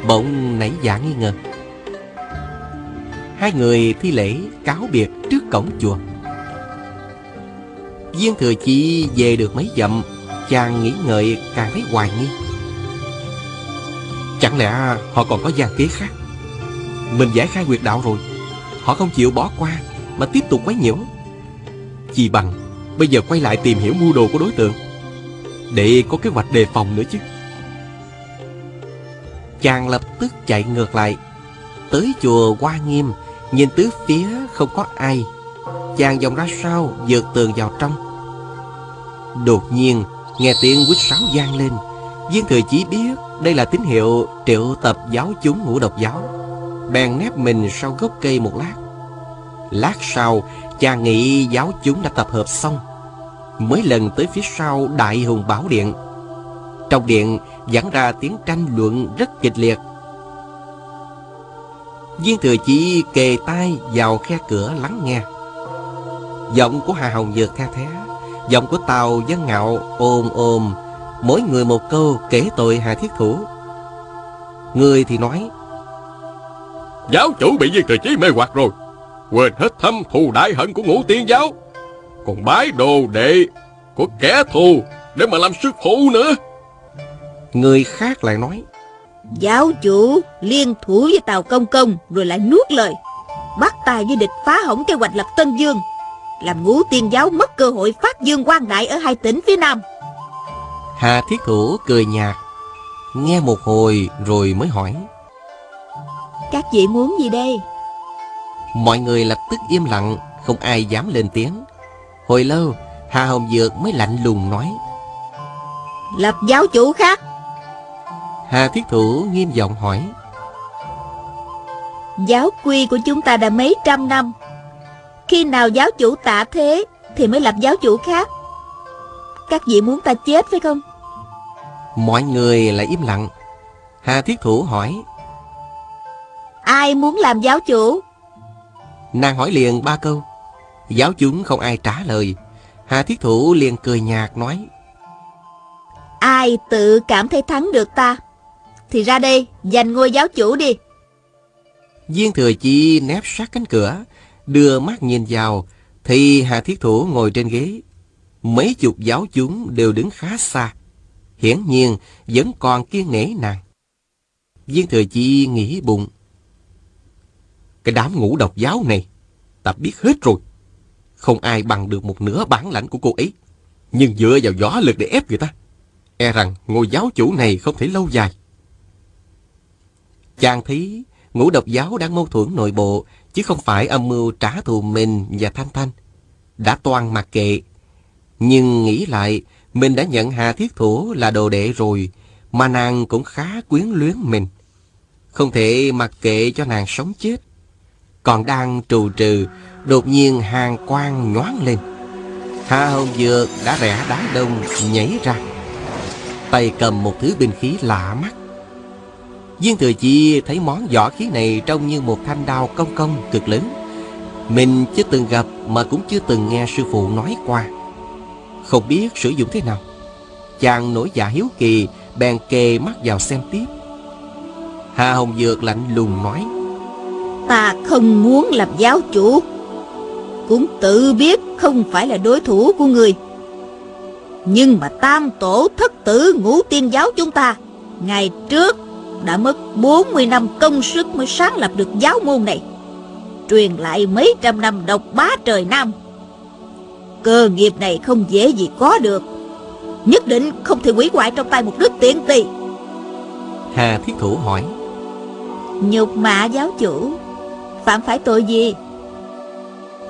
Bỗng nảy dạ nghi ngờ. Hai người thi lễ cáo biệt trước cổng chùa. Viên Thừa Chi về được mấy dặm, Chàng nghĩ ngợi càng thấy hoài nghi. Chẳng lẽ họ còn có gian kế khác? Mình giải khai quyệt đạo rồi, Họ không chịu bỏ qua Mà tiếp tục quấy nhiễu. Chỉ bằng, Bây giờ quay lại tìm hiểu mưu đồ của đối tượng, Để có kế hoạch đề phòng nữa chứ. Chàng lập tức chạy ngược lại, Tới chùa Hoa Nghiêm, Nhìn tứ phía không có ai. Chàng vòng ra sau Dược tường vào trong. Đột nhiên Nghe tiếng quýt sáo vang lên Viên thừa chỉ biết Đây là tín hiệu triệu tập giáo chúng ngũ độc giáo bèn nép mình sau gốc cây một lát. Lát sau, chàng nghĩ giáo chúng đã tập hợp xong. Mới lần tới phía sau Đại Hùng Bảo Điện. Trong điện dẫn ra tiếng tranh luận rất kịch liệt. Viên thừa chỉ kề tai vào khe cửa lắng nghe. Giọng của Hà Hồng Dược the thế, giọng của Tàu Dân Ngạo ôm ôm, mỗi người một câu kể tội Hà Thiết Thủ. Người thì nói Giáo chủ bị viên thừa chí mê hoặc rồi Quên hết thâm thù đại hận của ngũ tiên giáo. Còn bái đồ đệ Của kẻ thù Để mà làm sư phụ nữa. Người khác lại nói Giáo chủ liên thủ với Tàu Công Công Rồi lại nuốt lời Bắt tay với địch phá hỏng kế hoạch lập Tân Dương Làm ngũ tiên giáo mất cơ hội phát dương quan đại Ở hai tỉnh phía Nam. Hà Thiết Thủ cười nhạt Nghe một hồi rồi mới hỏi. Các vị muốn gì đây? Mọi người lập tức im lặng Không ai dám lên tiếng. Hồi lâu Hà Hồng Dược mới lạnh lùng nói. Lập giáo chủ khác. Hà Thiết Thủ nghiêm giọng hỏi. Giáo quy của chúng ta đã mấy trăm năm Khi nào giáo chủ tạ thế Thì mới lập giáo chủ khác Các vị muốn ta chết phải không Mọi người lại im lặng Hà Thiết Thủ hỏi Ai muốn làm giáo chủ? Nàng hỏi liền ba câu. Giáo chúng không ai trả lời. Hà Thiết Thủ liền cười nhạt nói. Ai tự cảm thấy thắng được ta? Thì ra đây, giành ngôi giáo chủ đi. Viên thừa chi nép sát cánh cửa, đưa mắt nhìn vào, thì Hà Thiết Thủ ngồi trên ghế. Mấy chục giáo chúng đều đứng khá xa. Hiển nhiên vẫn còn kiên nể nàng. Viên thừa chi nghĩ bụng. Cái đám ngũ độc giáo này, ta biết hết rồi. Không ai bằng được một nửa bản lãnh của cô ấy. Nhưng dựa vào gió lực để ép người ta. E rằng ngôi giáo chủ này không thể lâu dài. Chàng thấy ngũ độc giáo đang mâu thuẫn nội bộ, chứ không phải âm mưu trả thù mình và Thanh Thanh. Đã toàn mặc kệ. Nhưng nghĩ lại, mình đã nhận Hà Thiết Thủ là đồ đệ rồi, mà nàng cũng khá quyến luyến mình. Không thể mặc kệ cho nàng sống chết. Còn đang trù trừ, đột nhiên hàng quang nhoáng lên. Hà Hồng Dược đã rẽ đá đông nhảy ra. Tay cầm một thứ binh khí lạ mắt. Viên Thừa Chi thấy món vỏ khí này trông như một thanh đao công công cực lớn. Mình chưa từng gặp mà cũng chưa từng nghe sư phụ nói qua. Không biết sử dụng thế nào. Chàng nổi dạ hiếu kỳ, bèn kề mắt vào xem tiếp. Hà Hồng Dược lạnh lùng nói. Ta không muốn làm giáo chủ Cũng tự biết không phải là đối thủ của người Nhưng mà tam tổ thất tử ngũ tiên giáo chúng ta Ngày trước đã mất 40 năm công sức mới sáng lập được giáo môn này Truyền lại mấy trăm năm độc bá trời Nam. Cơ nghiệp này không dễ gì có được Nhất định không thể quỷ hoại trong tay một đứa tiện tỳ. Hà Thiết Thủ hỏi. Nhục mạ giáo chủ Phạm phải tội gì?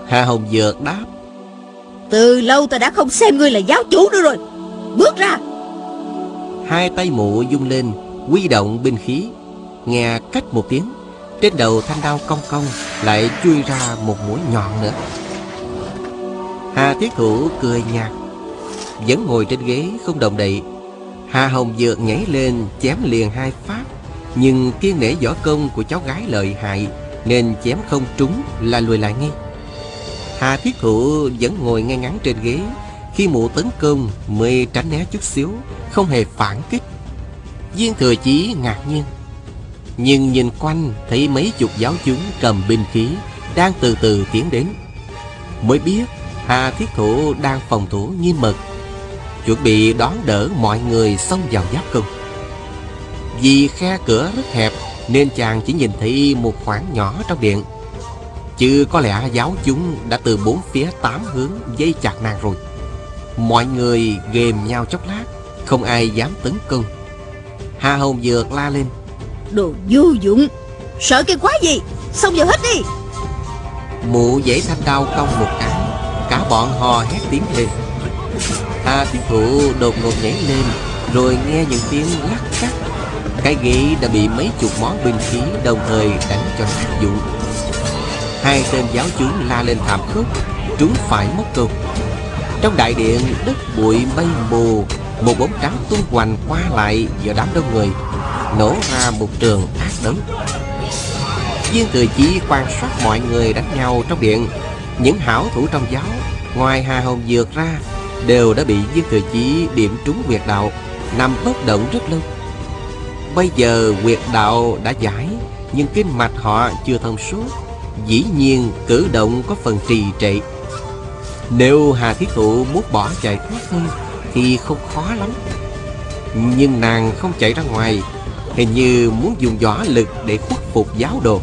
Hà Hồng Dược đáp. Từ lâu ta đã không xem ngươi là giáo chủ nữa rồi. Bước ra. Hai tay mụ dung lên Quy động binh khí. Nghe cách một tiếng, Trên đầu thanh đao cong cong Lại chui ra một mũi nhọn nữa. Hà Thiết Thủ cười nhạt, Vẫn ngồi trên ghế không động đậy. Hà Hồng Dược nhảy lên chém liền hai phát, Nhưng kiên nể võ công của cháu gái lợi hại Nên chém không trúng là lùi lại ngay. Hà Thiết Thụ vẫn ngồi ngay ngắn trên ghế, Khi mụ tấn công mới tránh né chút xíu, Không hề phản kích. Viên thừa chí ngạc nhiên. Nhưng nhìn quanh thấy mấy chục giáo chúng cầm binh khí Đang từ từ tiến đến. Mới biết Hà Thiết thủ đang phòng thủ nghiêm mật Chuẩn bị đón đỡ mọi người xông vào giáp công Vì khe cửa rất hẹp Nên chàng chỉ nhìn thấy một khoảng nhỏ trong điện. Chứ có lẽ giáo chúng đã từ bốn phía tám hướng dây chặt nàng rồi. Mọi người ghềm nhau chốc lát, Không ai dám tấn công. Hà Hồng Dược la lên. Đồ vô dụng. Sợ cái quá gì? Xông vào hết đi. Mụ dãy thanh đao cong một cái Cả bọn hò hét tiếng lên. Hà Thiết Thụ đột ngột nhảy lên Rồi nghe những tiếng lắc cắt. Cái ghế đã bị mấy chục món binh khí Đồng thời đánh cho nát vụn Hai tên giáo chúng la lên thảm khốc Trúng phải mất câu Trong đại điện đất bụi mây mù một bóng trắng tung hoành qua lại giữa đám đông người, Nổ ra một trường ác đấm. Viên thừa chí quan sát mọi người đánh nhau trong điện. Những hảo thủ trong giáo, Ngoài Hà Hồng Dược ra, Đều đã bị viên thừa chí điểm trúng quyệt đạo, Nằm bất động rất lâu. Bây giờ quyệt đạo đã giải, Nhưng kinh mạch họ chưa thông suốt Dĩ nhiên cử động có phần trì trệ. Nếu Hà Thiết Thụ muốn bỏ chạy thoát thân thì không khó lắm Nhưng nàng không chạy ra ngoài Hình như muốn dùng võ lực để khuất phục giáo đồ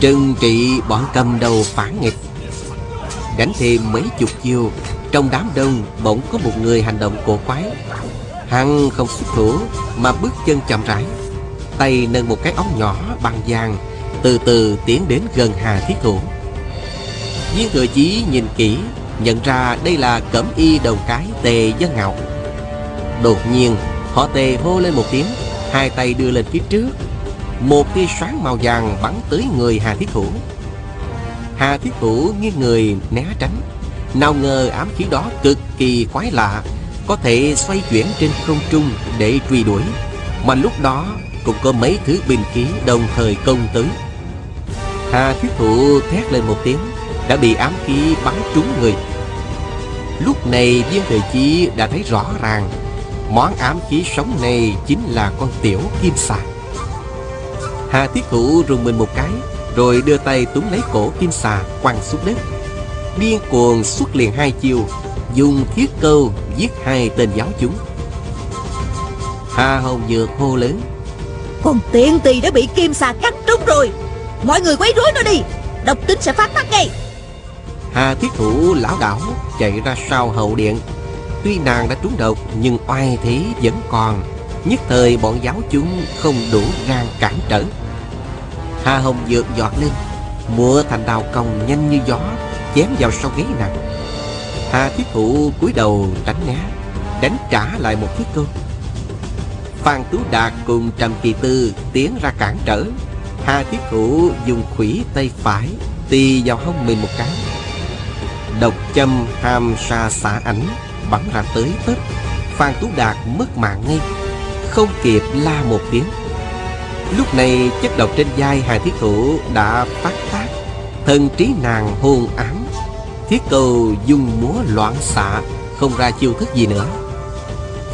Trừng trị bọn cầm đầu phản nghịch Đánh thêm mấy chục chiêu Trong đám đông bỗng có một người hành động cổ quái Hắn không xuất thủ Mà bước chân chậm rãi Tay nâng một cái ống nhỏ bằng vàng từ từ tiến đến gần Hà Thiết Thủ. Viên thừa chí nhìn kỹ, nhận ra đây là cẩm y đồng cái tề dân ngạo. Đột nhiên, họ tề hô lên một tiếng, hai tay đưa lên phía trước. Một tia sáng màu vàng bắn tới người Hà Thiết Thủ. Hà Thiết Thủ nghiêng người né tránh. Nào ngờ ám khí đó cực kỳ quái lạ, có thể xoay chuyển trên không trung để truy đuổi. Mà lúc đó cũng có mấy thứ binh khí đồng thời công tới. Hà thiết thủ thét lên một tiếng Đã bị ám khí bắn trúng người Lúc này viên thời chí đã thấy rõ ràng Món ám khí sống này chính là con tiểu kim xà. Hà thiết thụ rùng mình một cái Rồi đưa tay túm lấy cổ kim xà quăng xuống đất. Điên cuồng xuất liền hai chiêu Dùng thiết câu giết hai tên giáo chúng. Hà Hồng Dược hô lớn Con tiện tỳ đã bị kim xà cắt trúng rồi. Mọi người quấy rối nó đi Độc tính sẽ phát tác ngay. Hà thiết thủ lão đảo chạy ra sau hậu điện Tuy nàng đã trúng độc, nhưng oai thế vẫn còn. Nhất thời bọn giáo chúng không đủ gan cản trở. Hà hồng dược giọt lên. Múa thành đào còng nhanh như gió, Chém vào sau gáy nàng. Hà thiết thủ cúi đầu tránh né, Đánh trả lại một thiết câu Phan Tú Đạt cùng Trầm Kỳ Tư tiến ra cản trở. Hà thiết thủ dùng khủy tay phải Tì vào hông mình một cái. Độc châm ham sa xả ảnh Bắn ra tới tấp. Phan Tú Đạt mất mạng ngay, Không kịp la một tiếng. Lúc này chất độc trên vai hàng Thiết Thủ đã phát tác. Thần trí nàng hôn ám, Thiết cầu dung múa loạn xạ, Không ra chiêu thức gì nữa.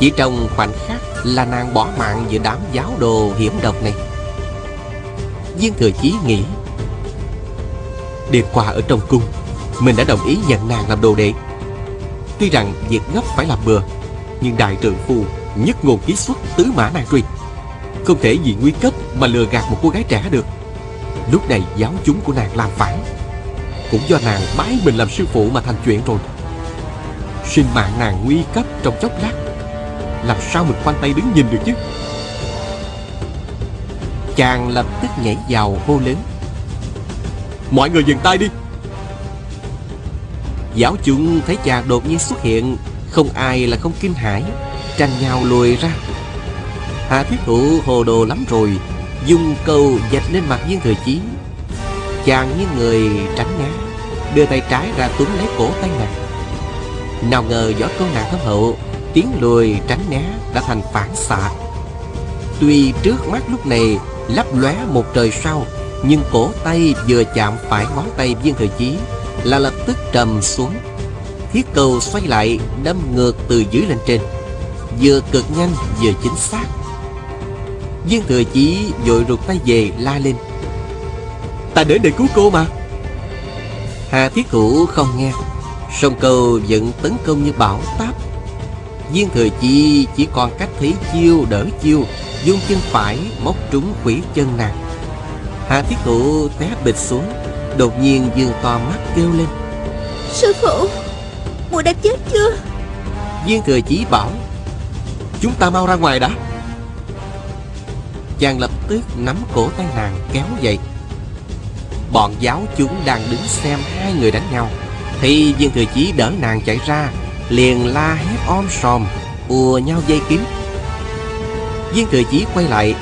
Chỉ trong khoảnh khắc là nàng bỏ mạng giữa đám giáo đồ hiểm độc này. Viên Thừa Chí nghĩ, Đêm qua ở trong cung, Mình đã đồng ý nhận nàng làm đồ đệ. Tuy rằng việc gấp phải làm bừa, Nhưng đại trượng phu nhất ngôn ký xuất tứ mã nan truy Không thể vì nguy cấp mà lừa gạt một cô gái trẻ được. Lúc này giáo chúng của nàng làm phản. Cũng do nàng bái mình làm sư phụ mà thành chuyện rồi. Sinh mạng nàng nguy cấp trong chốc lát. Làm sao mình khoanh tay đứng nhìn được chứ? Chàng lập tức nhảy vào hô lớn. Mọi người dừng tay đi. Giáo chúng thấy chàng đột nhiên xuất hiện, Không ai là không kinh hãi, Tranh nhau lùi ra. Hà thiết thủ hồ đồ lắm rồi, Dùng câu dạch lên mặt viên thừa chí. Chàng như người tránh né Đưa tay trái ra túm lấy cổ tay nàng. Nào ngờ võ công nàng thâm hậu, tiếng lùi tránh né đã thành phản xạ. Tuy trước mắt lúc này lấp lóe một trời sau Nhưng cổ tay vừa chạm phải ngón tay viên thừa chí là lập tức trầm xuống. Thiết cầu xoay lại, đâm ngược từ dưới lên trên. Vừa cực nhanh, vừa chính xác. Viên thừa chí vội rụt tay về, la lên. Ta đến để cứu cô mà. Hà thiết thủ không nghe. Sông cầu vẫn tấn công như bão táp. Viên thừa chi chỉ còn cách thấy chiêu, đỡ chiêu Dung chân phải móc trúng quỷ chân nàng. Hà thiết thủ té bịch xuống. Đột nhiên dương to mắt kêu lên. Sư phụ Mùi đã chết chưa? Viên thừa chí bảo Chúng ta mau ra ngoài đã. Chàng lập tức nắm cổ tay nàng kéo dậy. Bọn giáo chúng đang đứng xem hai người đánh nhau. Thì viên thừa chí đỡ nàng chạy ra Liền la hét om sòm ùa nhau dây kín. Viên thừa chí quay lại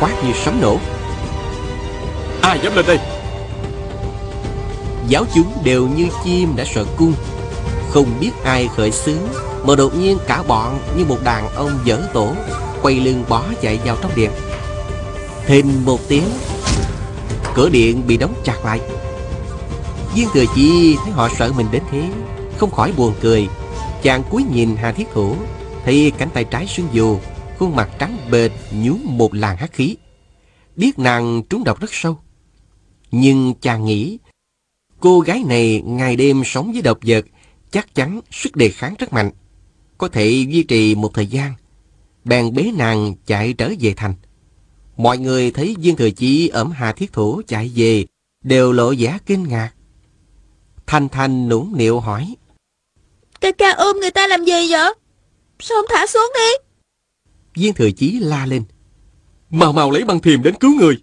quát như sấm nổ. Ai dám lên đây giáo chúng đều như chim đã sợ cung. Không biết ai khởi xướng, mà đột nhiên cả bọn như một đàn ông dở tổ, quay lưng bó chạy vào trong điện. Thêm một tiếng, cửa điện bị đóng chặt lại. Viên thừa chi thấy họ sợ mình đến thế, không khỏi buồn cười. Chàng cúi nhìn hà thiết thủ thấy cánh tay trái sưng dù, khuôn mặt trắng bệch nhú một làn hắc khí. Biết nàng trúng độc rất sâu. Nhưng chàng nghĩ cô gái này ngày đêm sống với độc vật chắc chắn sức đề kháng rất mạnh có thể duy trì một thời gian. Bèn bế nàng chạy trở về thành. Mọi người thấy viên thừa chí ẩm hà thiết thủ chạy về đều lộ vẻ kinh ngạc. Thanh thanh nũng nịu hỏi Ca ca ôm người ta làm gì vậy? Sao không thả xuống đi? Viên thừa chí la lên Mau mau lấy băng thiềm đến cứu người.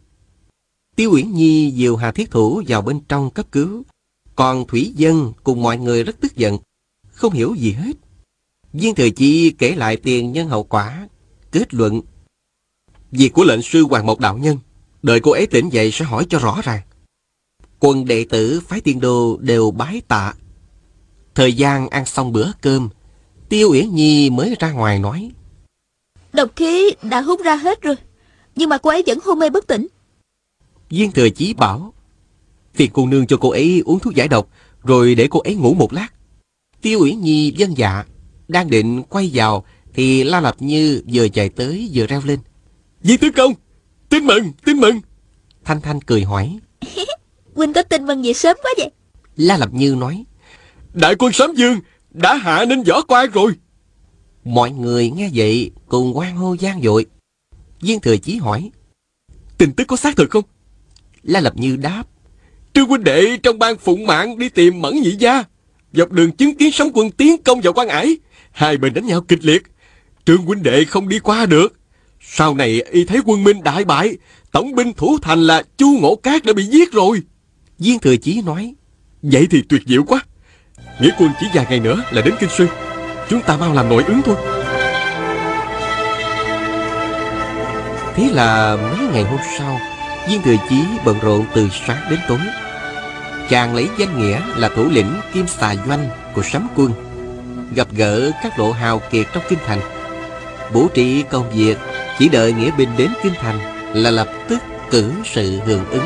Tiêu uyển nhi dìu hà thiết thủ vào bên trong cấp cứu còn thủy dân cùng mọi người rất tức giận không hiểu gì hết. Viên thừa chí kể lại tiền nhân hậu quả kết luận việc của lệnh sư hoàng mộc đạo nhân đợi cô ấy tỉnh dậy sẽ hỏi cho rõ ràng. Quân đệ tử phái tiên đô đều bái tạ. Thời gian ăn xong bữa cơm tiêu uyển nhi mới ra ngoài nói Độc khí đã hút ra hết rồi Nhưng mà cô ấy vẫn hôn mê bất tỉnh. Viên thừa chí bảo phiền cô nương cho cô ấy uống thuốc giải độc rồi để cô ấy ngủ một lát. Tiêu uyển nhi vâng dạ đang định quay vào thì la lập như vừa chạy tới vừa reo lên. Di tứ công Tin mừng tin mừng. Thanh thanh cười hỏi. Huynh có tin mừng gì sớm quá vậy? La lập như nói. Đại quân Sám Dương Đã hạ nên võ quan rồi. Mọi người nghe vậy cùng quan hô gian dội. Viên thừa chí hỏi. Tin tức có xác thực không? La lập như đáp Trương huynh đệ trong ban phụng mạng đi tìm mẫn nhị gia Dọc đường chứng kiến sóng quân tiến công vào quan ải Hai bên đánh nhau kịch liệt Trương huynh đệ không đi qua được Sau này y thấy quân minh đại bại Tổng binh thủ thành là Chu Ngộ Cát đã bị giết rồi. Viên Thừa Chí nói, Vậy thì tuyệt diệu quá. Nghĩa quân chỉ vài ngày nữa là đến Kinh Sư. Chúng ta mau làm nội ứng thôi. thế là mấy ngày hôm sau, Viên Thừa Chí bận rộn từ sáng đến tối. Chàng lấy danh nghĩa là thủ lĩnh Kim Xà Doanh của sấm quân, gặp gỡ các lộ hào kiệt trong kinh thành. Bố trí công việc, chỉ đợi nghĩa binh đến kinh thành là lập tức cử sự hưởng ứng.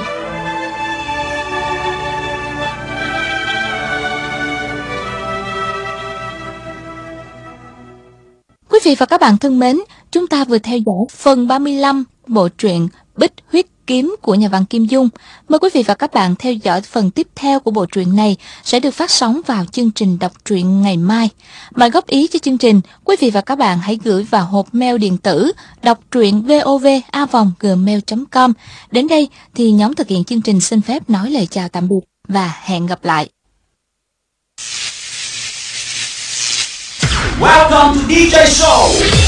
Quý vị và các bạn thân mến, chúng ta vừa theo dõi phần 35 bộ truyện Bích Huyết Kiếm của nhà văn Kim Dung. Mời quý vị và các bạn theo dõi phần tiếp theo của bộ truyện này sẽ được phát sóng vào chương trình đọc truyện ngày mai. Mời góp ý cho chương trình, quý vị và các bạn hãy gửi vào hộp mail điện tử đọc truyện vovavonggmail.com. Đến đây thì nhóm thực hiện chương trình xin phép nói lời chào tạm biệt và hẹn gặp lại. Welcome to DJ Show.